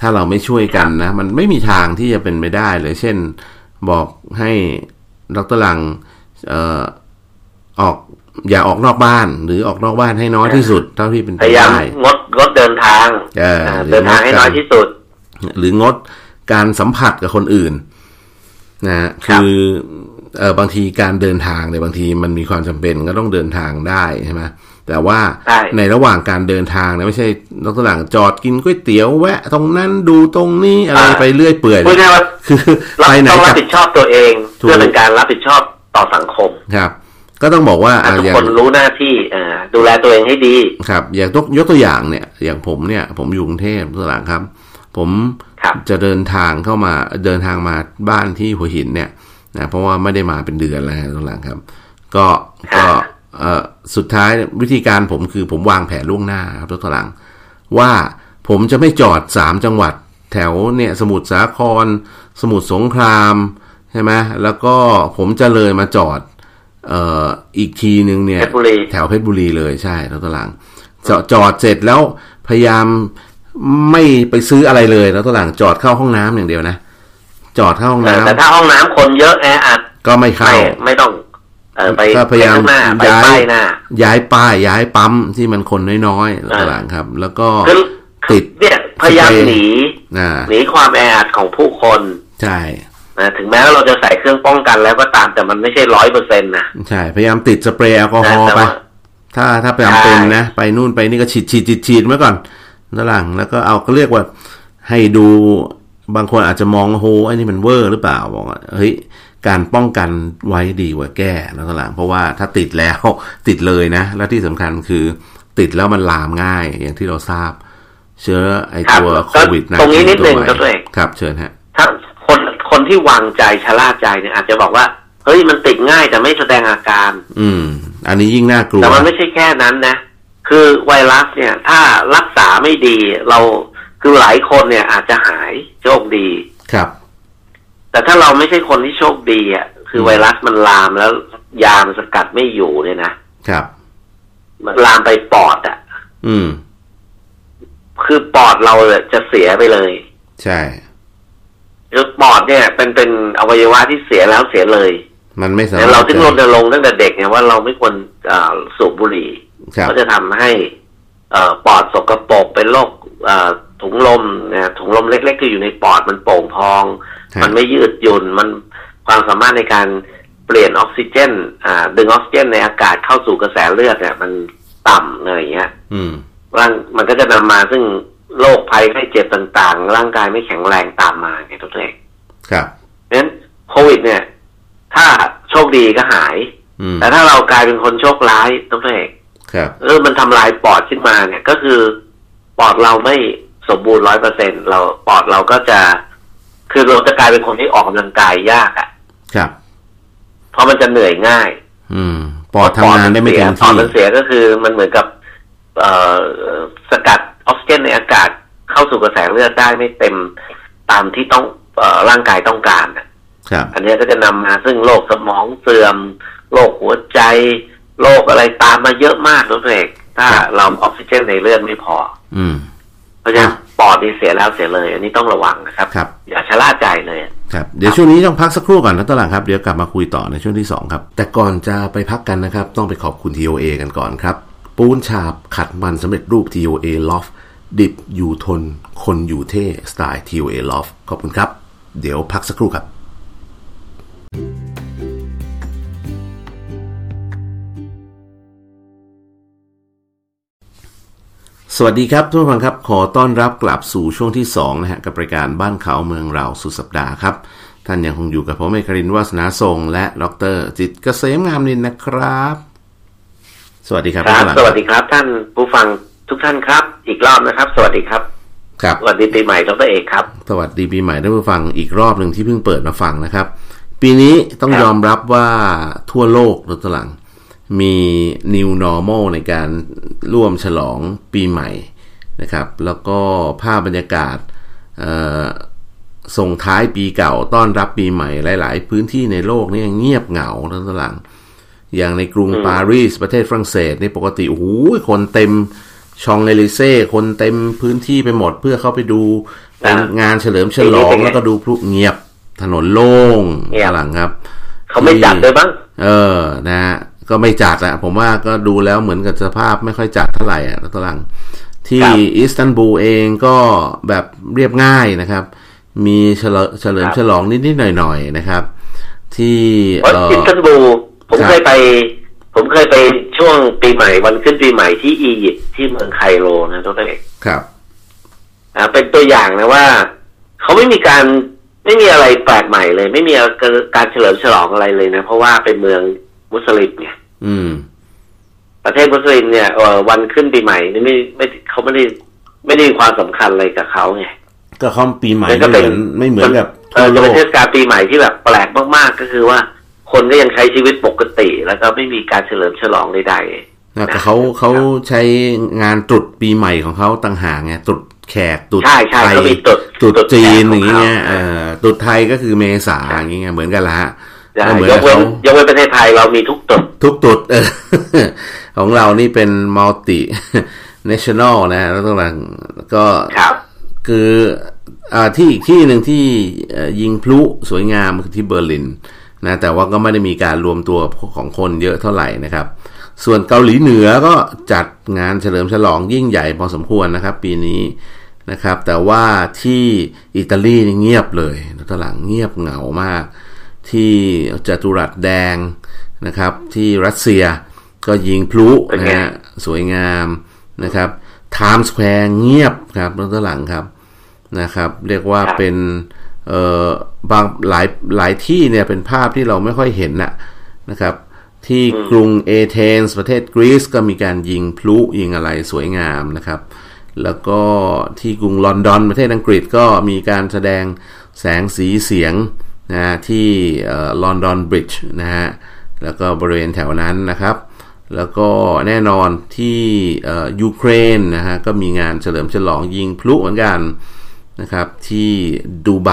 ถ้าเราไม่ช่วยกันนะ มันไม่มีทางที่จะเป็นไปได้เลยเช่นบอกให้ดรลังอออกอย่าออกนอกบ้าน หรือออกนอกบ้านให้น้อยที่สุดเท่าที่เป็นไปได้งดงดเดินทางเดินทางให้น้อยที่สุด หรืองดการสัมผัสกับคนอื่น นะคือเออบางทีการเดินทางเนี่ยบางทีมันมีความจำเป็นก็ต้องเดินทางได้ใช่ไหมแต่ว่าในระหว่างการเดินทางเนี่ยไม่ใช่นอกจากจอดกินก๋วยเตี๋ยวแวะ ตรงนั้นดูตรงนี้อะไรไปเรื่อยเปื่อยคือไปไหนต้องรับผิดชอบตัวเองเพื่อเป็นการรับผิดชอบต่อสังคมครับ ก็ต้องบอกว่าทุกคนรู้หน้าที่ดูแลตัวเองให้ดี ครับ อย่างยกตัวอย่างเนี่ย อย่างผมเนี่ย ผมอยู่กรุงเทพตัวหลังครับ ผม จะเดินทางเข้ามาเดินทางมาบ้านที่หัวหินเนี่ยนะเพราะว่าไม่ได้มาเป็นเดือนแล้วตัวหลังครับ ก็ก็เอ่อสุดท้ายวิธีการผมคือผมวางแผนล่วงหน้าครับทุกหลัง ว่าผมจะไม่จอดสามจังหวัด แถวเนี่ยสมุทรสาคร สมุทรสงครามใช่ไหมแล้วก็ผมจะเลยมาจอดเอ่ออีกทีหนึ่งเนี่ยแถวเพชรบุรีเลยใช่แล้วตหลังจอดจอดเสร็จแล้วพยายาม ไม่ไปซื้ออะไรเลยแล้วตหลังจอดเข้าห้องน้ำอย่างเดียวนะจอดเข้าห้องน้ำแต่ถ้าห้องน้ำคนเยอะแออัดก็ไม่เข้าไม่ต้องไปพยายามย้ายย้ายป้ายย้ายปั๊มที่มันคนน้อยๆต่างครับ แล้วก็ติดเนี่ยพยายามหนีหนีความแออัดของผู้คนใช่ถึงแม้ว่าเราจะใส่เครื่องป้องกันแล้วก็ตามแต่มันไม่ใช่ร้อยเปอร์เซ็นต์นะใช่ พยายามติดสเปรย์แอลกอฮอล์ไป ถ้าถ้าไปทำเป็นนะ ไปนู่นไปนี่ก็ฉีดฉีดฉีดฉีดไว้ก่อน นั่นหลังแล้วก็เอาก็เรียกว่าให้ดูบางคนอาจจะมองโหไอ้นี่มันเวอร์หรือเปล่าบอกเฮ้ยการป้องกันไว้ดีกว่าแก้แล้วก็หลังเพราะว่าถ้าติดแล้วติดเลยนะ และที่สำคัญคือติดแล้วมันลามง่ายอย่างที่เราทราบ เชื้อไอตัวโควิดนะตรงนี้นิดนึงก็ตัวเองครับ เชิญฮะถ้าคนคนที่วางใจชะล่าใจเนี่ยอาจจะบอกว่าเฮ้ยมันติดง่ายแต่ไม่แสดงอาการ อืม อันนี้ยิ่งน่ากลัวแต่มันไม่ใช่แค่นั้นนะ คือไวรัสเนี่ย ถ้ารักษาไม่ดี เราคือหลายคนเนี่ย อาจจะหายโชคดีครับ แต่ถ้าเราไม่ใช่คนที่โชคดีอะคือไวรัสมันลามแล้ว ยามันสกัดไม่อยู่เนี่ยนะครับ มันลามไปปอดอะ อืม คือปอดเราจะเสียไปเลย ใช่คือปอดเนี่ย เป็นเป็นอวัยวะที่เสียแล้วเสียเลย มันไม่สามารถเราที่รณรงค์ตั้งแต่เด็กเนี่ยว่าเราไม่ควรสูบบุหรี่ ก็จะทำให้ปอดสกรปรกเป็นโรคถุงลมนะถุงลมเล็ก ๆ ที่อยู่ในปอดมันโป่งพอง มันไม่ยืดหยุ่นมันความสามารถในการเปลี่ยนออกซิเจนอ่าดึงออกซิเจนในอากาศเข้าสู่กระแสเลือดเนี่ยมันต่ำอะไรอย่างเงี้ยอืมร่างมันก็จะนำมาซึ่งโรคภัยไข้เจ็บต่างๆ ร่างกายไม่แข็งแรงตามมาไงตัวเองครับเพราะฉะนั้นโควิด เนี่ย ถ้าโชคดีก็หายอืมแต่ถ้าเรากลายเป็นคนโชคร้ายตัวเอง ครับเออมันทำลายปอดขึ้นมาเนี่ย ก็คือปอดเราไม่สมบูรณ์ร้อยเปอร์เซ็นเราปอดเราก็จะ คือเราจะกลายเป็นคนที่ออกกำลังกายยากอะ่ะ ครับ เพราะมันจะเหนื่อยง่าย อืม ปอดทำงานได้ไม่เต็มปอที่ดมันเสียก็คือมันเหมือนกับ เอ่อสกัดออกซิเจนในอากาศเข้าสู่กระแสเลือดได้ไม่เต็มตามที่ต้องเอ่อร่างกายต้องการน่ะครับอันนี้ก็จะนำมาซึ่งโรคสมองเสื่อมโรคหัวใจ โรคอะไรตามมาเยอะมากตัวเองถ้าครับเราออกซิเจนในเลือดไม่พอ อืม เพราะฉะนั้นปอดนี่เสียแล้วเสียเลย อันนี้ต้องระวังนะครับครับ อย่าชะล่าใจเลยครับเดี๋ยวช่วงนี้ต้องพักสักครู่ก่อนนะตวหลังครับ เดี๋ยวกลับมาคุยต่อในช่วงที่ 2 ครับ แต่ก่อนจะไปพักกันนะครับ ต้องไปขอบคุณ TOA กันก่อนครับ ปูนฉาบขัดมันสำเร็จรูป TOA Loft ดิบอยู่ทน คนอยู่เท่สไตล์ TOA Loft ขอบคุณครับ เดี๋ยวพักสักครู่ครับ สวัสดีครับทุกท่านครับ ขอต้อนรับกลับสู่ช่วงที่2นะฮะกับรายการบ้านเขาเมืองเราสุดสัปดาห์ครับ ท่านยังคงอยู่กับผมเอกรินทร์วาสนาทรง และดรจิตรเกษมงามนินนะครับ สวัสดีครับครับท่านหลังสวัสดีครับ ท่านผู้ฟังทุกท่านครับ อีกรอบนะครับ สวัสดีครับครับสวัสดีปีใหม่ดรเอกครับสวัสดีปีใหม่ท่านผู้ฟังอีกรอบหนึ่งที่เพิ่งเปิดมาฟังนะครับ ปีนี้ต้องครับยอมรับว่าทั่วโลกรถหลัง มี new normal ในการร่วมฉลองปีใหม่นะครับ แล้วก็ภาพบรรยากาศเอ่อส่งท้ายปีเก่าต้อนรับปีใหม่หลาย ๆ พื้นที่ในโลกนี่เงียบเหงาทั้งหลัง อย่างในกรุงปารีสประเทศฝรั่งเศสในปกติโอ้โหคนเต็มชองเอลิเซ่คนเต็มพื้นที่ไปหมดเพื่อเข้าไปดูเป็นงานเฉลิมฉลองแล้วก็ดูพลุเงียบถนนโล่งเงียบหลังครับ เขาไม่จัดเลยบ้าง เออนะฮะ ก็ไม่จัดอะผมว่าก็ดูแล้วเหมือนกับสภาพไม่ค่อยจัดเท่าไหร่อะตลังที่ครับอิสตันบูลเองก็แบบเรียบง่ายนะครับ มีเฉลิมเฉลิมครับฉลองนิดๆหน่อยๆนะครับ ที่เพราะเอ่ออิสตันบูลผมครับเคยไป ผมเคยไปช่วงปีใหม่วันขึ้นปีใหม่ที่อียิปต์ที่เมืองไคโรนะดรเอกครับอ่าเป็นตัวอย่างนะว่า เขาไม่มีการไม่มีอะไรแปลกใหม่เลย ไม่มีการเฉลิมฉลองอะไรเลยนะ เพราะว่าเป็นเมือง มุสลิมเนี่ยอืมประเทศมุสลิมเนี่ยเอ่อวันขึ้นปีใหม่นี่ไม่ไม่เขาไม่ได้ไม่ได้มีความสำคัญอะไรกับเขาไงก็เขาปีใหม่มันก็ไม่เหเป็มือนไม่เหมือนกับเอทั่วอโลจะเป็นกเทศกาลปีใหม่ที่แบบแปลกมากๆก็คือว่า คนก็ยังใช้ชีวิตปกติ แล้วก็ไม่มีการเฉลิมฉลองใดนะแต่เขาเขาใช้งานตรุษปีใหม่ของเขาต่างหากไงตรุษแขกตรุษๆใช่ใช่ไทยเขามีตรุษตรุษจีนแขกขอย่างเงี้ยขเออตรุษไทยก็คือเมษาอย่างเงี้ยเหมือนกันละฮะใช่ก็เหมือน ยกักบเว้นเขายกเว้นประเทศไทยเรามีทุกตรุษทุกตรุษเออของเรานี่เป็นมัลติ national นะแล้วต้องหลังก็ครับคืออ่าที่อีกที่หนึ่งที่เอ่อยิงพลุสวยงามคือที่เบอร์ลินนะแต่ว่าก็ไม่ได้มีการรวมตัวของคนเยอะเท่าไหร่นะครับ ส่วนเกาหลีเหนือก็จัดงานเฉลิมฉลองยิ่งใหญ่พอสมควรนะครับ ปีนี้นะครับ แต่ว่าที่อิตาลีนี่เงียบเลยตหลังเงียบเหงามาก ที่จัตุรัสแดงนะครับ ที่รัสเซียก็ยิงพลุนะฮะสวยงามนะครับไทม์สแควร์เงียบครับรถหลังครับนะครับ เรียกว่าครับเป็นเอ่อบางหลายหลายที่เนี่ยเป็นภาพที่เราไม่ค่อยเห็นนะนะครับ ที่กรุงเอเธนส์ประเทศกรีซก็มีการยิงพลุยิงอะไรสวยงามนะครับ แล้วก็ที่กรุงลอนดอนประเทศอังกฤษก็มีการแสดงแสงสีเสียง นะฮะที่ลอนดอนบริดจ์นะฮะแล้วก็บริเวณแถวนั้นนะครับ แล้วก็แน่นอนที่เอ่อยูเครนนะฮะก็มีงานเฉลิมฉลองยิงพลุเหมือนกันนะครับที่ดูไบ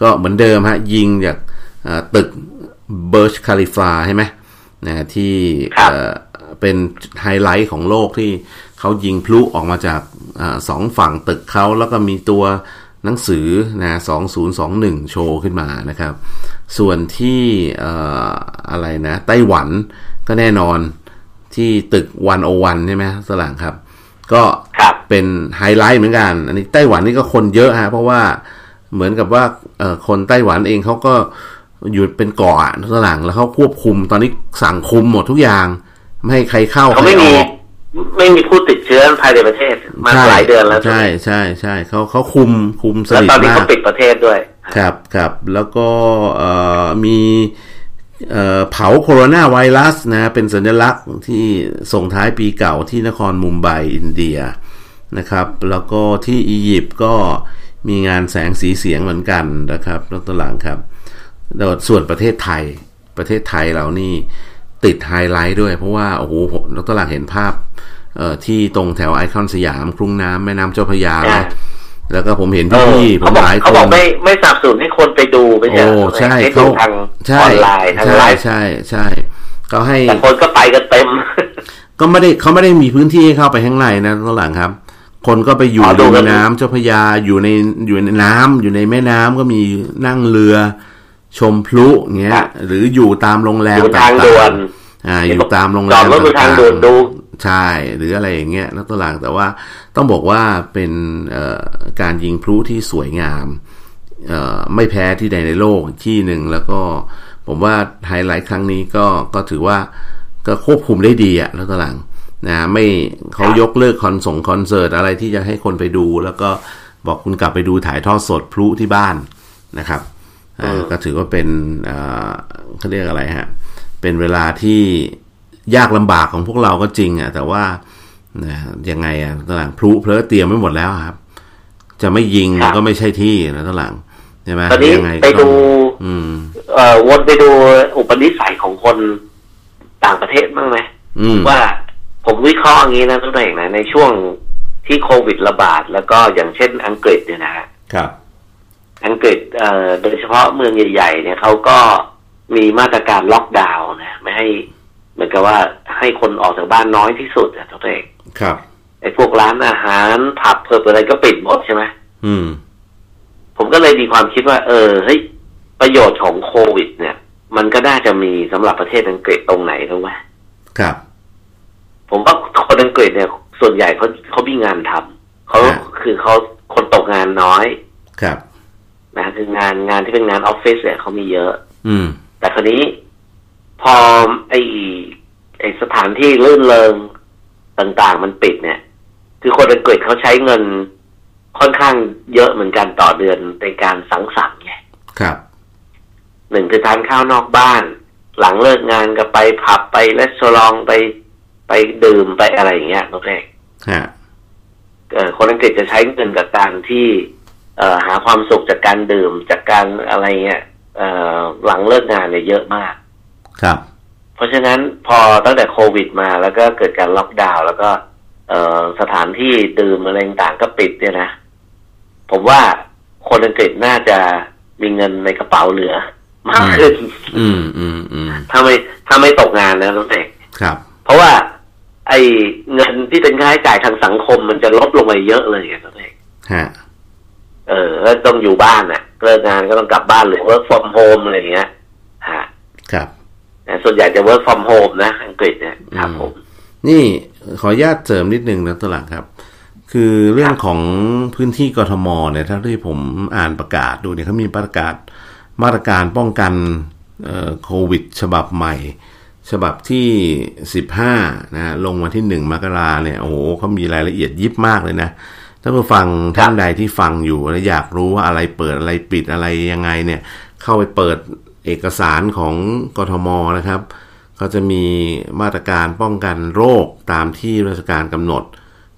ก็เหมือนเดิมฮะยิงจากเอ่อตึกเบิร์จคาลิฟาใช่ไหมนะที่ครับเอ่อเป็นไฮไลท์ของโลกที่เขายิงพลุออกมาจากอาสองฝั่งตึกเขาแล้วก็มีตัว หนังสือนะ2021 โชว์ขึ้นมานะครับ ส่วนที่เอ่ออะไรนะไต้หวันก็แน่นอนที่ตึกวันโอวันใช่ไหมสลังครับ ก็ครับเป็นไฮไลท์เหมือนกัน อันนี้ไต้หวันนี่ก็คนเยอะฮะเพราะว่าเหมือนกับว่าเอ่อคนไต้หวันเองเขาก็อยู่เป็นเกาะสลังแล้วเขาควบคุมตอนนี้สั่งคุมหมดทุกอย่าง ไม่ให้ใครเข้าเขาใครไม่อมีอก ไม่มีผู้ติดเชื้อภายในประเทศมาหลายเดือนแล้ว ใช่ใช่ใช่เขาเขาคุมคุมสแล้วนิทตอนนี้มาเขากปิดประเทศด้วย ครับครับแล้วก็เอ่อมีเอ่อเผาโคโรนาไวรัสนะเป็นสัญลักษณ์ที่ส่งท้ายปีเก่าที่นครมุมไบอินเดียนะครับแล้วก็ที่อียิปต์ก็มีงานแสงสีเสียงเหมือนกันนะครับแล้วตัวหลังครับแล้วส่วนประเทศไทยประเทศไทยเรานี่ ติดไฮไลท์ด้วย เพราะว่าโอ้โหแล้วตัวหลังเห็นภาพเอ่อที่ตรงแถวไอคอนสยามกรุงน้ำแม่น้ำเจ้าพระยาอ่าแล้วก็ผมเห็นเออพี่ๆผเขามบอกหลายคเขาบอกนไม่ไม่สนับสนุนให้คนไปดูไม่ใช่โอ้เหรอใช่ให้เขาดูทางใช่ออนไลน์ทางใช่ไลฟ์ใช่ใช่เขาให้แต่คนก็ไปกันเต็ม ก็ไม่ได้เขาไม่ได้มีพื้นที่ให้เข้าไปข้างในนะตอนหลังครับ คนก็ไปอยู่อ๋อดูริมกันน้ำเจ้าพระยาอยู่ในอยู่ในน้ำอยู่ในแม่น้ำก็มีนั่งเรือ ชมพลุอย่างเงี้ย หรืออยู่ตามโรงแรมอยู่ต่าทางงด่วนๆอ่าอยู่ตามโรงแรจอมดรถบนทางต่างด่วนดูๆใช่หรืออะไรอย่างเงี้ยนักตลางแต่ว่าต้องบอกว่าเป็นเอ่อการยิงพลุที่สวยงามเอ่อไม่แพ้ที่ใดในโลกอีกที่หนึ่งแล้วก็ผมว่าไฮไลท์ครั้งนี้ก็ก็ถือว่าก็ควบคุมได้ดีอะแล้วตหลังนะไม่เขายกเลิกคอนส่งคอนเสิร์ตอะไรที่จะให้คนไปดู แล้วก็บอกคุณกลับไปดูถ่ายทอดสดพลุที่บ้านนะครับอ่า ก็ถือว่าเป็นเอ่อเขาเรียกอะไรฮะ เป็นเวลาที่ยากลำบากของพวกเราก็จริงอะแต่ว่านะยังไงอะตหลังพลุเพลอเตรียมไม่หมดแล้วครับ จะไม่ยิงครับก็ไม่ใช่ที่นะตหลังใช่ไหมตอนนี้ยังไงก็ไปต้ดูองอืมเอ่อวนไปดูอุปนิสัยของคนต่างประเทศบ้างไหมอืมว่าผมวิเคราะห์อย่างนี้นะทุกท่านนะในช่วงที่โควิดระบาด แล้วก็อย่างเช่นอังกฤษเนี่ยนะฮะครับ อังกฤษเอ่อโดยเฉพาะเมืองใหญ่ ๆ เนี่ยเขาก็มีมาตรการล็อกดาวน์นะ ไม่ให้เหมือนกับว่าให้คนออกจากบ้านน้อยที่สุดนะทุกท่านครับไอ้พวกร้านอาหารผับเพิบอะไรก็ปิดหมดใช่ไหมอืม ผมก็เลยมีความคิดว่า เออเฮ้ยประโยชน์ของโควิด เนี่ย มันก็น่าจะมีสำหรับประเทศอังกฤษตรงไหนรู้ไหมครับ ผมว่าคนอังกฤษเนี่ย ส่วนใหญ่เขาเขามีงานทำเขาฮะคือเขาคนตกงานน้อยครับ นะคืองานงานที่เป็นงานออฟฟิศเนี่ยเขามีเยอะ อืม แต่คราวนี้พอไอไอสถานที่ลื่นเริงต่างๆ มันปิดเนี่ย คือคนอังกฤษเขาใช้เงินค่อนข้างเยอะเหมือนกันต่อเดือนในการสังสรรค์ไงครับหนึ่งคือทานข้าวนอกบ้าน หลังเลิกงานก็ไปผับไปรีสอร์ทไปไปดื่มไปอะไรอย่างเงี้ยน้องเอกฮะเอ่อคนอังกฤษจะใช้เงินกับการที่เอ่อ หาความสุขจากการดื่มจากการอะไรเงี้ยเอ่อหลังเลิกงานเนี่ยเยอะมาก ครับ เพราะฉะนั้นพอตั้งแต่โควิดมาแล้วก็เกิดการล็อกดาวน์แล้วก็เอ่อสถานที่ดื่มอะไรต่างๆก็ปิดเนี่ยนะ ผมว่าคนอังกฤษน่าจะมีเงินในกระเป๋าเหลือ มากขึ้น อืมอืมอืมถ้าไม่ถ้าไม่ตกงานนะน้องเอกครับ เพราะว่า ไอ้เงินที่เป็นค่าใช้จ่ายทางสังคมมันจะลดลงไปเยอะเลยไงน้องเอกฮะ เออแล้วต้องอยู่บ้านน่ะเลิกงานก็ต้องกลับบ้านหรือ work from home อะไรอย่างเงี้ยฮะครับนะส่วนใหญ่จะ work from home นะ อังกฤษเนี่ยครับผม นี่ขออนุญาตเสริมนิดนึงนะตวหลังครับ คือเรื่องของพื้นที่กทมเนี่ยถ้าที่ผมอ่านประกาศดูเนี่ยเขามีประกาศมาตรการป้องกันเอ่อโควิด ฉบับใหม่ ฉบับที่ 15นะลงวันที่ 1 มกราเนี่ยโอ้โหเขามีรายละเอียดยิบมากเลยนะ ถ้าผู้ฟังท่านใดที่ฟังอยู่แล้วอยากรู้ว่าอะไรเปิดอะไรปิดอะไรยังไงเนี่ย เข้าไปเปิดเอกสารของกทมนะครับเขาจะมีมาตรการป้องกันโรคตามที่ราชการกำหนด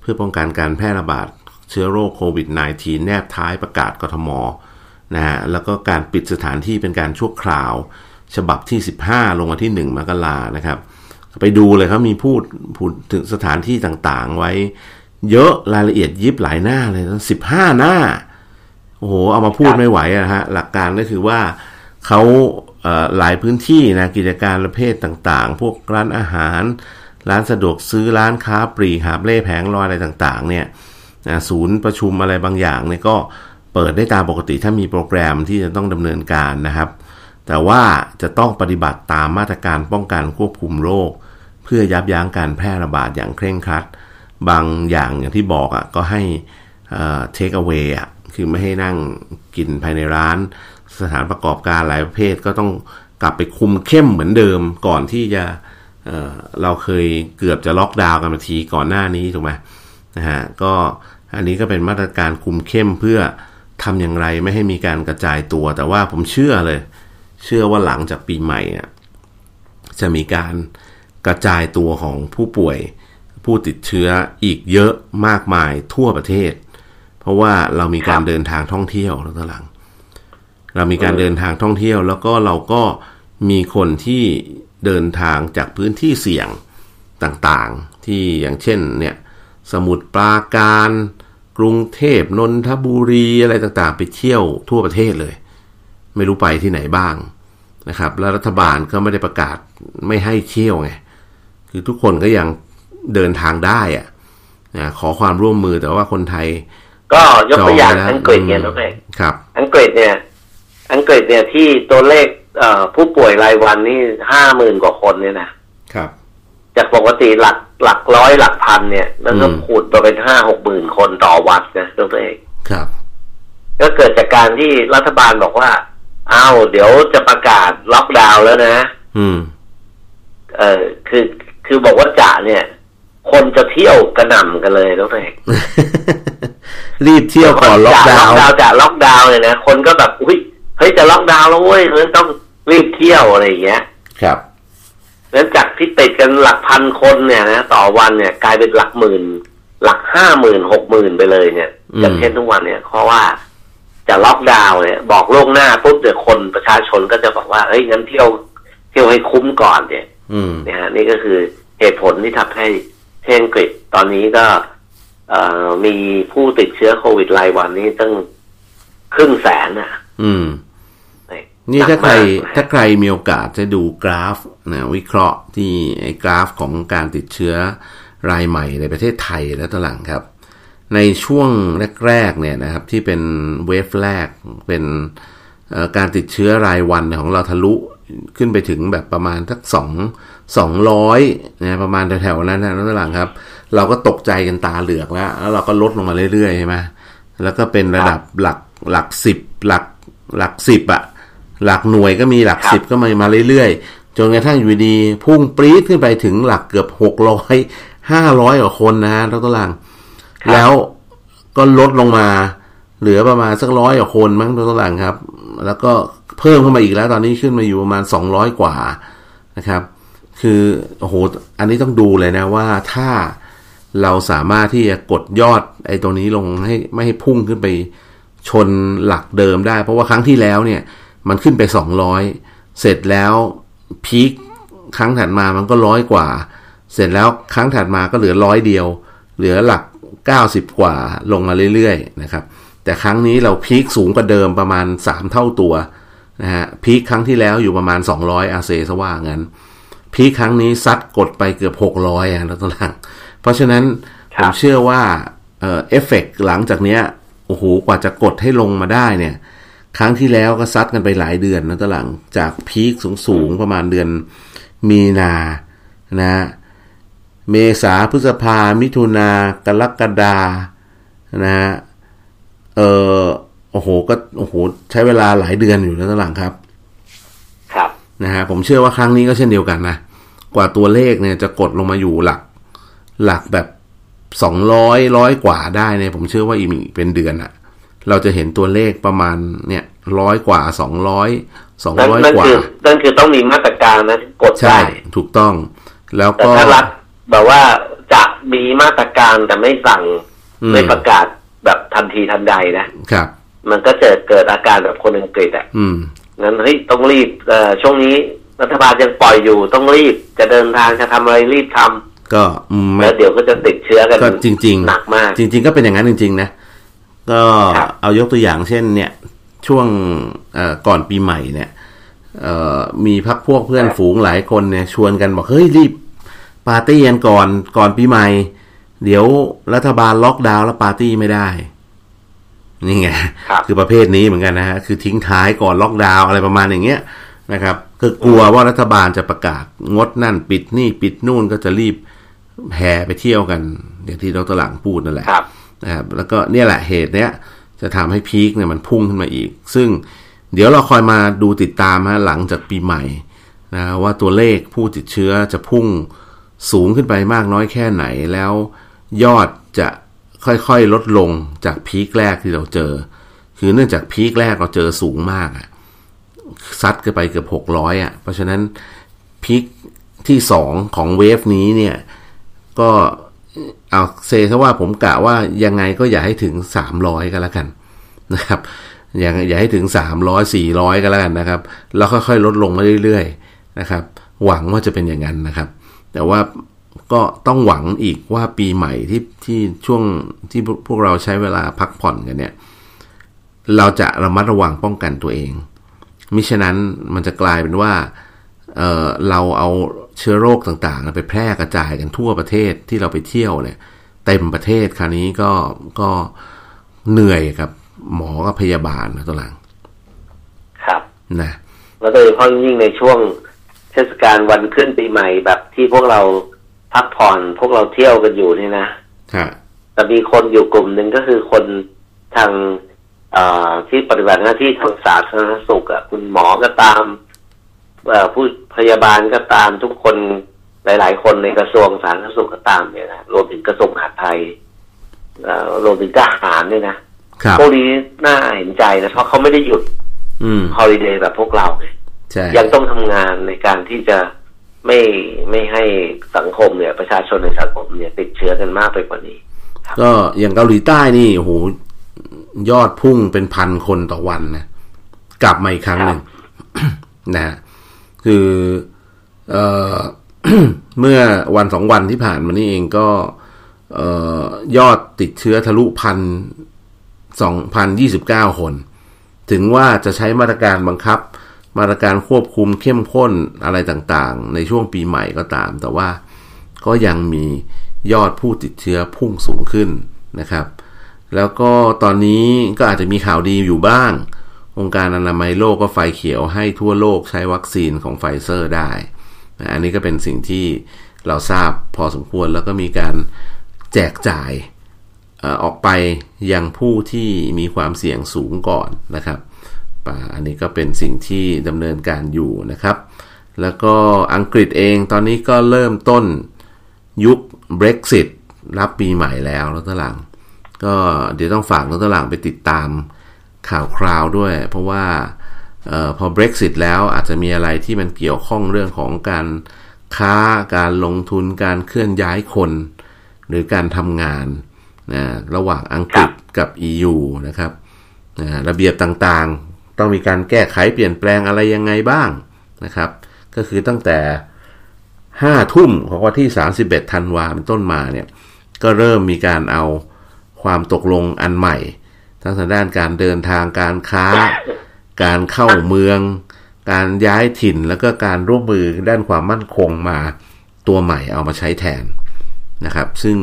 เพื่อป้องกันการแพร่ระบาดเชื้อโรคโควิด -19 แนบท้ายประกาศกทมนะฮะแล้วก็การปิดสถานที่เป็นการชั่วคราว ฉบับที่ 15 ลงมาที่ 1 มกรานะครับ ไปดูเลยเขามีพูดพูดถึงสถานที่ต่างๆไว้ เยอะรายละเอียดยิบหลายหน้าเลยนะสิบห้าหน้า โอ้โห เอามาพูดครับไม่ไหวอะฮะ หลักการก็คือว่าเขาเอ่อหลายพื้นที่นะกิจการประเภทต่างๆ พวกร้านอาหาร ร้านสะดวกซื้อร้านค้าปลีกหาบเล่แผงลอยอะไรต่างๆ เนี่ยนะศูนย์ประชุมอะไรบางอย่างเนี่ยก็เปิดได้ตามปกติถ้ามีโปรแกรมที่จะต้องดำเนินการนะครับ แต่ว่าจะต้องปฏิบัติตามมาตรการป้องกันควบคุมโรค เพื่อยับยั้งการแพร่ระบาดอย่างเคร่งครัด บางอย่างอย่างที่บอกอะก็ให้เทคเอาไว้อะคือไม่ให้นั่งกินภายในร้าน สถานประกอบการหลายประเภทก็ต้องกลับไปคุมเข้มเหมือนเดิมก่อนที่จะเเราเคยเกือบจะล็อกดาวน์กันมาทีก่อนหน้านี้ถูกไหมนะฮะก็อันนี้ก็เป็นมาตรการคุมเข้มเพื่อทำอย่างไรไม่ให้มีการกระจายตัว แต่ว่าผมเชื่อเลย เชื่อว่าหลังจากปีใหม่เนี่ยจะมีการกระจายตัวของผู้ป่วย ผู้ติดเชื้ออีกเยอะมากมายทั่วประเทศ เพราะว่าเรามีการเดินทางท่องเที่ยวแล้วตหลัง เรามีการเดินทางท่องเที่ยว แล้วก็เราก็มีคนที่เดินทางจากพื้นที่เสี่ยงต่างๆ ที่อย่างเช่นเนี่ยสมุทรปราการ กรุงเทพนนทบุรีอะไรต่างๆ ไปเที่ยวทั่วประเทศเลย ไม่รู้ไปที่ไหนบ้างนะครับ แล้วรัฐบาลก็ไม่ได้ประกาศไม่ให้เที่ยวไงคือทุกคนก็ยัง เดินทางได้อะนะขอความร่วมมือแต่ว่าคนไทย ก็ยกตัวอย่างอังกฤษเนี่ยน้องเอกครับ อังกฤษเนี่ย อังกฤษเนี่ยที่ตัวเลขผู้ป่วยรายวันนี่ห้าหมื่นกว่าคนเนี่ยนะครับ จากปกติหลักหลักร้อยหลักพันเนี่ยแล้วก็ขูดมาเป็นห้าหกหมื่นคนต่อวัดนะตัวเองครับ ก็เกิดจากการที่รัฐบาลบอกว่าอ้าวเดี๋ยวจะประกาศล็อกดาวน์แล้วนะ อืม เออคือคือบอกว่าจะเนี่ย คนจะเที่ยวกระหน่ำกันเลยแล้วเองรีบเที่ยวก่อนล็อกดาวน์ล็อกดาวน์จะล็อกดาวน์เลยนะคนก็แบบอุ้ยเฮ้ยจะล็อกดาวน์แล้วเว้ยเพราะต้องรีบเที่ยวอะไรอย่างเงี้ย ครับแล้วจากที่ติดกันหลักพันคนเนี่ยนะต่อวันเนี่ย กลายเป็นหลักหมื่น หลักห้าหมื่นหกหมื่นไปเลยเนี่ยอย่างเช่นทุกวันเนี่ยเพราะว่าจะล็อกดาวน์เนี่ย บอกล่วงหน้าปุ๊บเดี๋ยวคนประชาชนก็จะบอกว่าเฮ้ยงั้นเที่ยวเที่ยวให้คุ้มก่อนเนี่ยเนี่ยฮะนี่ก็คือเหตุผลที่ทำให้ เช่นกฤษตอนนี้ก็มีผู้ติดเชื้อโควิดรายวันนี้ตั้งครึ่งแสนอะ อืม นี่ถ้าใครถ้าใครมีโอกาสจะดูกราฟนะวิเคราะห์ที่ไอ้กราฟของการติดเชื้อรายใหม่ในประเทศไทยและตลังครับ ในช่วงแรกๆเนี่ยนะครับ ที่เป็นเวฟแรกเป็นการติดเชื้อรายวันของเราทะลุขึ้นไปถึงแบบประมาณสักสอง สองร้อยนะประมาณแถวๆนั้นนะนั่นหลังครับ เราก็ตกใจกันตาเหลือกแล้ว แล้วเราก็ลดลงมาเรื่อยๆใช่ไหมแล้วก็เป็นระดับหลักหลักสิบหลักหลักสิบอะหลักหน่วยก็มีหลักสิบก็มามาเรื่อยๆจนกระทั่งอยู่ดีพุ่งปรี๊ดขึ้นไปถึงหลักเกือบหกร้อยห้าร้อยกว่าคนนะฮะทั้งตารางแล้วก็ลดลงมาเหลือประมาณสักร้อยกว่าคนมั้งทั้งตารางครับ แล้วก็เพิ่มขึ้นมาอีกแล้วตอนนี้ขึ้นมาอยู่ประมาณสองร้อยกว่านะครับ คือโอ้โหอันนี้ต้องดูเลยนะว่าถ้าเราสามารถที่จะกดยอดไอ้ตัวนี้ลงให้ไม่ให้พุ่งขึ้นไปชนหลักเดิมได้ เพราะว่าครั้งที่แล้วเนี่ย มันขึ้นไปสองร้อยเสร็จแล้วพีคครั้งถัดมามันก็ร้อยกว่า เสร็จแล้วครั้งถัดมาก็เหลือร้อยเดียว เหลือหลักเก้าสิบกว่าลงมาเรื่อยๆนะครับ แต่ครั้งนี้เราพีคสูงกว่าเดิมประมาณสามเท่าตัวนะฮะพีคครั้งที่แล้วอยู่ประมาณสองร้อยอาเซสว่างั้น พีคครั้งนี้ซัดกดไปเกือบหกร้อยอะแล้วต่างเพราะฉะนั้นผมเชื่อว่าเอฟเฟกหลังจากเนี้ยโอ้โหกว่าจะกดให้ลงมาได้เนี่ย ครั้งที่แล้วก็ซัดกันไปหลายเดือนนะตหลังจากพีคสูงๆ ประมาณเดือนมีนานะเมษาพฤษภา มิถุนากรกฎานะ เออโอ้โห ก็ โอ้โห ใช้เวลาหลายเดือนอยู่นะตหลังครับครับ นะฮะผมเชื่อว่าครั้งนี้ก็เช่นเดียวกันนะกว่าตัวเลขเนี่ยจะกดลงมาอยู่หลัก หลักแบบสองร้อยร้อยกว่าได้เนี่ยผมเชื่อว่าอีกเป็นเดือนอะเราจะเห็นตัวเลขประมาณเนี่ยร้อยกว่าสองร้อยสองร้อยกว่านั่นคือต้องมีมาตรการนะกดใช่ถูกต้อง แล้วก็ถ้ารัฐแบบว่าจะมีมาตรการแต่ไม่สั่งไม่ประกาศแบบทันทีทันใดนะครับ มันก็จะเกิดอาการแบบคนอังกฤษอะ งั้นเฮ้ยต้องรีบเอ่อช่วงนี้รัฐบาลยังปล่อยอยู่ต้องรีบจะเดินทางจะทำอะไรรีบทำก็แล้วเดี๋ยวก็จะติดเชื้อกันก็จริง ๆ หนักมาก จริง ๆ ก็เป็นอย่างนั้นจริง ๆ นะ ก็เอายกตัวอย่างเช่น เนี่ย ช่วงก่อนปีใหม่เนี่ยมีพักพวกเพื่อนฝูงหลายคนเนี่ย ชวนกันบอกเฮ้ยรีบ ปาร์ตี้กันก่อนก่อนปีใหม่ เดี๋ยวรัฐบาลล็อกดาวน์แล้วปาร์ตี้ไม่ได้ นี่ไงคือประเภทนี้เหมือนกันนะฮะคือทิ้งท้ายก่อนล็อกดาวน์อะไรประมาณอย่างเงี้ยนะครับคือกลัวว่ารัฐบาลจะประกาศงดนั่นปิดนี่ปิดนู่นก็จะรีบแห่ไปเที่ยวกันอย่างที่ดรหลังพูดนั่นแหละนะครับแล้วก็เนี่ยแหละเหตุเนี้ยจะทำให้พีคเนี่ยมันพุ่งขึ้นมาอีก ซึ่งเดี๋ยวเราคอยมาดูติดตามฮะหลังจากปีใหม่นะว่าตัวเลขผู้ติดเชื้อจะพุ่งสูงขึ้นไปมากน้อยแค่ไหนแล้วยอดจะ ค่อยๆ ลดลงจากพีคแรกที่เราเจอ คือเนื่องจากพีคแรกเราเจอสูงมากอะซัดกันไปเกือบหกร้อยอะ เพราะฉะนั้นพีคที่สองของเวฟนี้เนี่ย ก็เอาเซซะว่าผมกะว่ายังไงก็อย่าให้ถึงสามร้อยก็แล้วกันนะครับ อย่าอย่าให้ถึงสามร้อยสี่ร้อยก็แล้วกันนะครับ แล้วค่อยๆ ลดลงมาเรื่อยๆนะครับ หวังว่าจะเป็นอย่างนั้นนะครับ แต่ว่า ก็ต้องหวังอีกว่าปีใหม่ที่ที่ช่วงที่พวกเราใช้เวลาพักผ่อนกันเนี่ย เราจะระมัดระวังป้องกันตัวเอง มิฉะนั้นมันจะกลายเป็นว่าเเราเอาเชื้อโรคต่างๆ ไปแพร่กระจายกันทั่วประเทศที่เราไปเที่ยวเนี่ย เต็มประเทศคราวนี้ก็ก็เหนื่อยครับหมอกับพยาบาลนะตัวหลัง ครับนะแล้วโดยเฉพาะยิ่งในช่วงเทศกาลวันขึ้นปีใหม่แบบที่พวกเรา พักผ่อนพวกเราเที่ยวกันอยู่นี่นะแต่มีคนอยู่กลุ่มหนึ่งก็คือคนทางที่ปฏิบัติหน้าที่ทางสาธารณสุขอะคุณหมอก็ตามผู้พยาบาลก็ตามทุกคนหลาย ๆ คนในกระทรวงสาธารณสุขก็ตามเนี่ยนะรวมถึงกระทรวงมหาดไทยรวมถึงทหารเนี่ยนะพวกนี้น่าเห็นใจนะเพราะเขาไม่ได้หยุดฮอลิเดย์แบบพวกเราไงยังต้องทำงานในการที่จะ ไม่ไม่ให้สังคมเนี่ย ประชาชนในสังคมเนี่ย ติดเชื้อกันมากไปกว่านี้ ก็อย่างเกาหลีใต้นี่โอ้โหยอดพุ่งเป็นพันคนต่อวันนะกลับมาอีกครั้งหนึ่งนะ คือเออเมื่อวันสองวันที่ผ่านมานี่เองก็เอยอดติดเชื้อทะลุพันสองพันยี่สิบเก้าคน ถึงว่าจะใช้มาตรการบังคับ มาตรการควบคุมเข้มข้นอะไรต่างๆ ในช่วงปีใหม่ก็ตาม แต่ว่าก็ยังมียอดผู้ติดเชื้อพุ่งสูงขึ้นนะครับ แล้วก็ตอนนี้ก็อาจจะมีข่าวดีอยู่บ้าง องค์การอนามัยโลกก็ไฟเขียวให้ทั่วโลกใช้วัคซีนของไฟเซอร์ได้อันนี้ก็เป็นสิ่งที่เราทราบพอสมควรแล้วก็มีการแจกจ่ายออกไปยังผู้ที่มีความเสี่ยงสูงก่อนนะครับ อันนี้ก็เป็นสิ่งที่ดำเนินการอยู่นะครับ แล้วก็อังกฤษเองตอนนี้ก็เริ่มต้นยุค Brexit รับปีใหม่แล้วรถหลัง ก็เดี๋ยวต้องฝากรถหลังไปติดตามข่าวคราวด้วย เพราะว่าออพอ Brexit แล้วอาจจะมีอะไรที่มันเกี่ยวข้องเรื่องของการค้าการลงทุนการเคลื่อนย้ายคน หรือการทำงานนะระหว่างอังกฤษกับ EU นะครับนะระเบียบต่างๆ ต้องมีการแก้ไขเปลี่ยนแปลงอะไรยังไงบ้างนะครับ ก็คือตั้งแต่5ทุ่มของวันที่ 31ธันวาเป็นต้นมาเนี่ยก็เริ่มมีการเอาความตกลงอันใหม่ ทั้งทางด้านการเดินทางการค้า การเข้าเมือง การย้ายถิ่นแล้วก็การร่วมมือด้านความมั่นคงมาตัวใหม่เอามาใช้แทนนะครับ ซึ่ง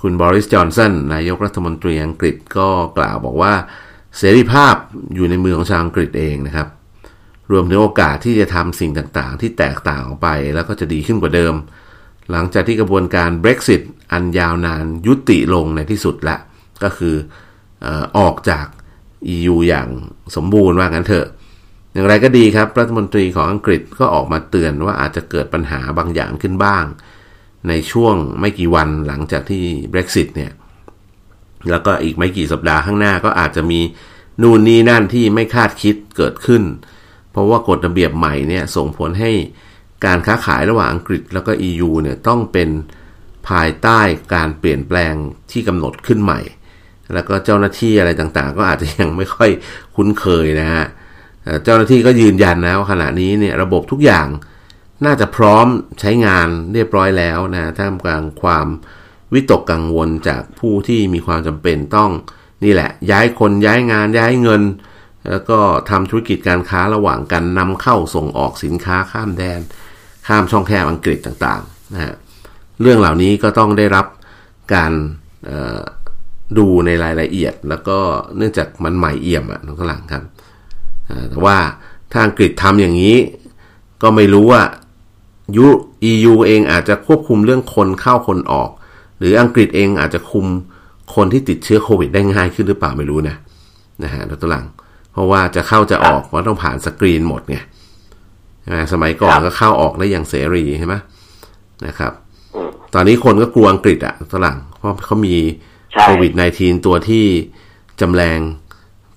คุณบริสจอนสันนายกรัฐมนตรีอังกฤษก็กล่าวบอกว่า เสรีภาพอยู่ในมือของชาวอังกฤษเองนะครับ รวมถึงโอกาสที่จะทำสิ่งต่างๆ ที่แตกต่างออกไปแล้วก็จะดีขึ้นกว่าเดิม หลังจากที่กระบวนการ Brexit อันยาวนานยุติลงในที่สุดละ ก็คือออกจาก EU อย่างสมบูรณ์ว่างั้นเถอะ อย่างไรก็ดีครับ รัฐมนตรีของอังกฤษก็ออกมาเตือนว่าอาจจะเกิดปัญหาบางอย่างขึ้นบ้าง ในช่วงไม่กี่วันหลังจากที่ Brexit เนี่ย แล้วก็อีกไม่กี่สัปดาห์ข้างหน้าก็อาจจะมีนู่นนี่นั่นที่ไม่คาดคิดเกิดขึ้น เพราะว่ากฎระเบียบใหม่เนี่ยส่งผลให้การค้าขายระหว่างอังกฤษแล้วก็ EU เนี่ยต้องเป็นภายใต้การเปลี่ยนแปลงที่กำหนดขึ้นใหม่ แล้วก็เจ้าหน้าที่อะไรต่างๆ ก็อาจจะยังไม่ค่อยคุ้นเคยนะฮะเจ้าหน้าที่ก็ยืนยันนะว่าขณะนี้เนี่ยระบบทุกอย่างน่าจะพร้อมใช้งานเรียบร้อยแล้วนะท่ามกลางความ วิตกกังวลจากผู้ที่มีความจำเป็นต้องนี่แหละ ย้ายคนย้ายงานย้ายเงิน แล้วก็ทำธุรกิจการค้าระหว่างกันนำเข้าส่งออกสินค้าข้ามแดน ข้ามช่องแคบอังกฤษต่างๆนะฮะเรื่องเหล่านี้ก็ต้องได้รับการดูในรายละเอียด แล้วก็เนื่องจากมันใหม่เอี่ยมอะน้องกหลังครับแต่ว่าถ้าอังกฤษทำอย่างนี้ ก็ไม่รู้ว่ายู EU เองอาจจะควบคุมเรื่องคนเข้าคนออก หรืออังกฤษเองอาจจะคุมคนที่ติดเชื้อโควิดได้ง่ายขึ้นหรือเปล่าไม่รู้นะนะฮะตัวหลัง เพราะว่าจะเข้าจะออกว่าต้องผ่านสกรีนหมดไงใช่ไหมสมัยก่อนครับก็เข้าออกได้อย่างเสรีใช่ไหมนะครับอืมตอนนี้คนก็กลัวอังกฤษอะฝรั่งเพราะเขามีใช่โควิด -19 ตัวที่จำแรง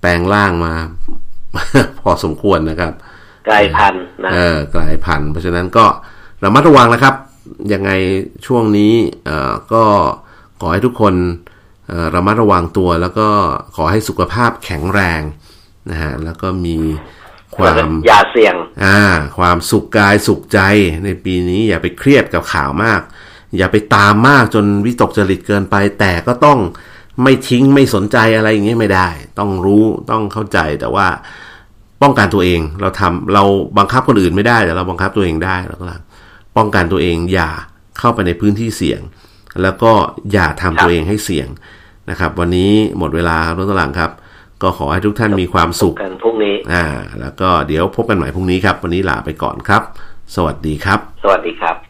แปลงร่างมา พอสมควรนะครับ กลายพันธุ์นะเออกลายพันธุ์เพราะฉะนั้นก็ระมัดระวังนะครับ ยังไงช่วงนี้เอ่อก็ขอให้ทุกคนเอ่อระมัดระวังตัวแล้วก็ขอให้สุขภาพแข็งแรงนะฮะแล้วก็มีความอย่าเสี่ยงอ่าความสุขกายสุขใจในปีนี้อย่าไปเครียดกับข่าวมาก อย่าไปตามมากจนวิตกจริตเกินไป แต่ก็ต้องไม่ทิ้งไม่สนใจอะไรอย่างเงี้ยไม่ได้ ต้องรู้ต้องเข้าใจแต่ว่าป้องกันตัวเองเราทำเราบังคับคนอื่นไม่ได้แต่เราบังคับตัวเองได้เราก็ ป้องกันตัวเองอย่าเข้าไปในพื้นที่เสี่ยง แล้วก็อย่าทำตัวเองให้เสี่ยงนะครับ วันนี้หมดเวลาครับรถตลังครับ ก็ขอให้ทุกท่านมีความสุขกันพรุ่งนี้อ่า แล้วก็เดี๋ยวพบกันใหม่พรุ่งนี้ครับ วันนี้ลาไปก่อนครับ สวัสดีครับ สวัสดีครับ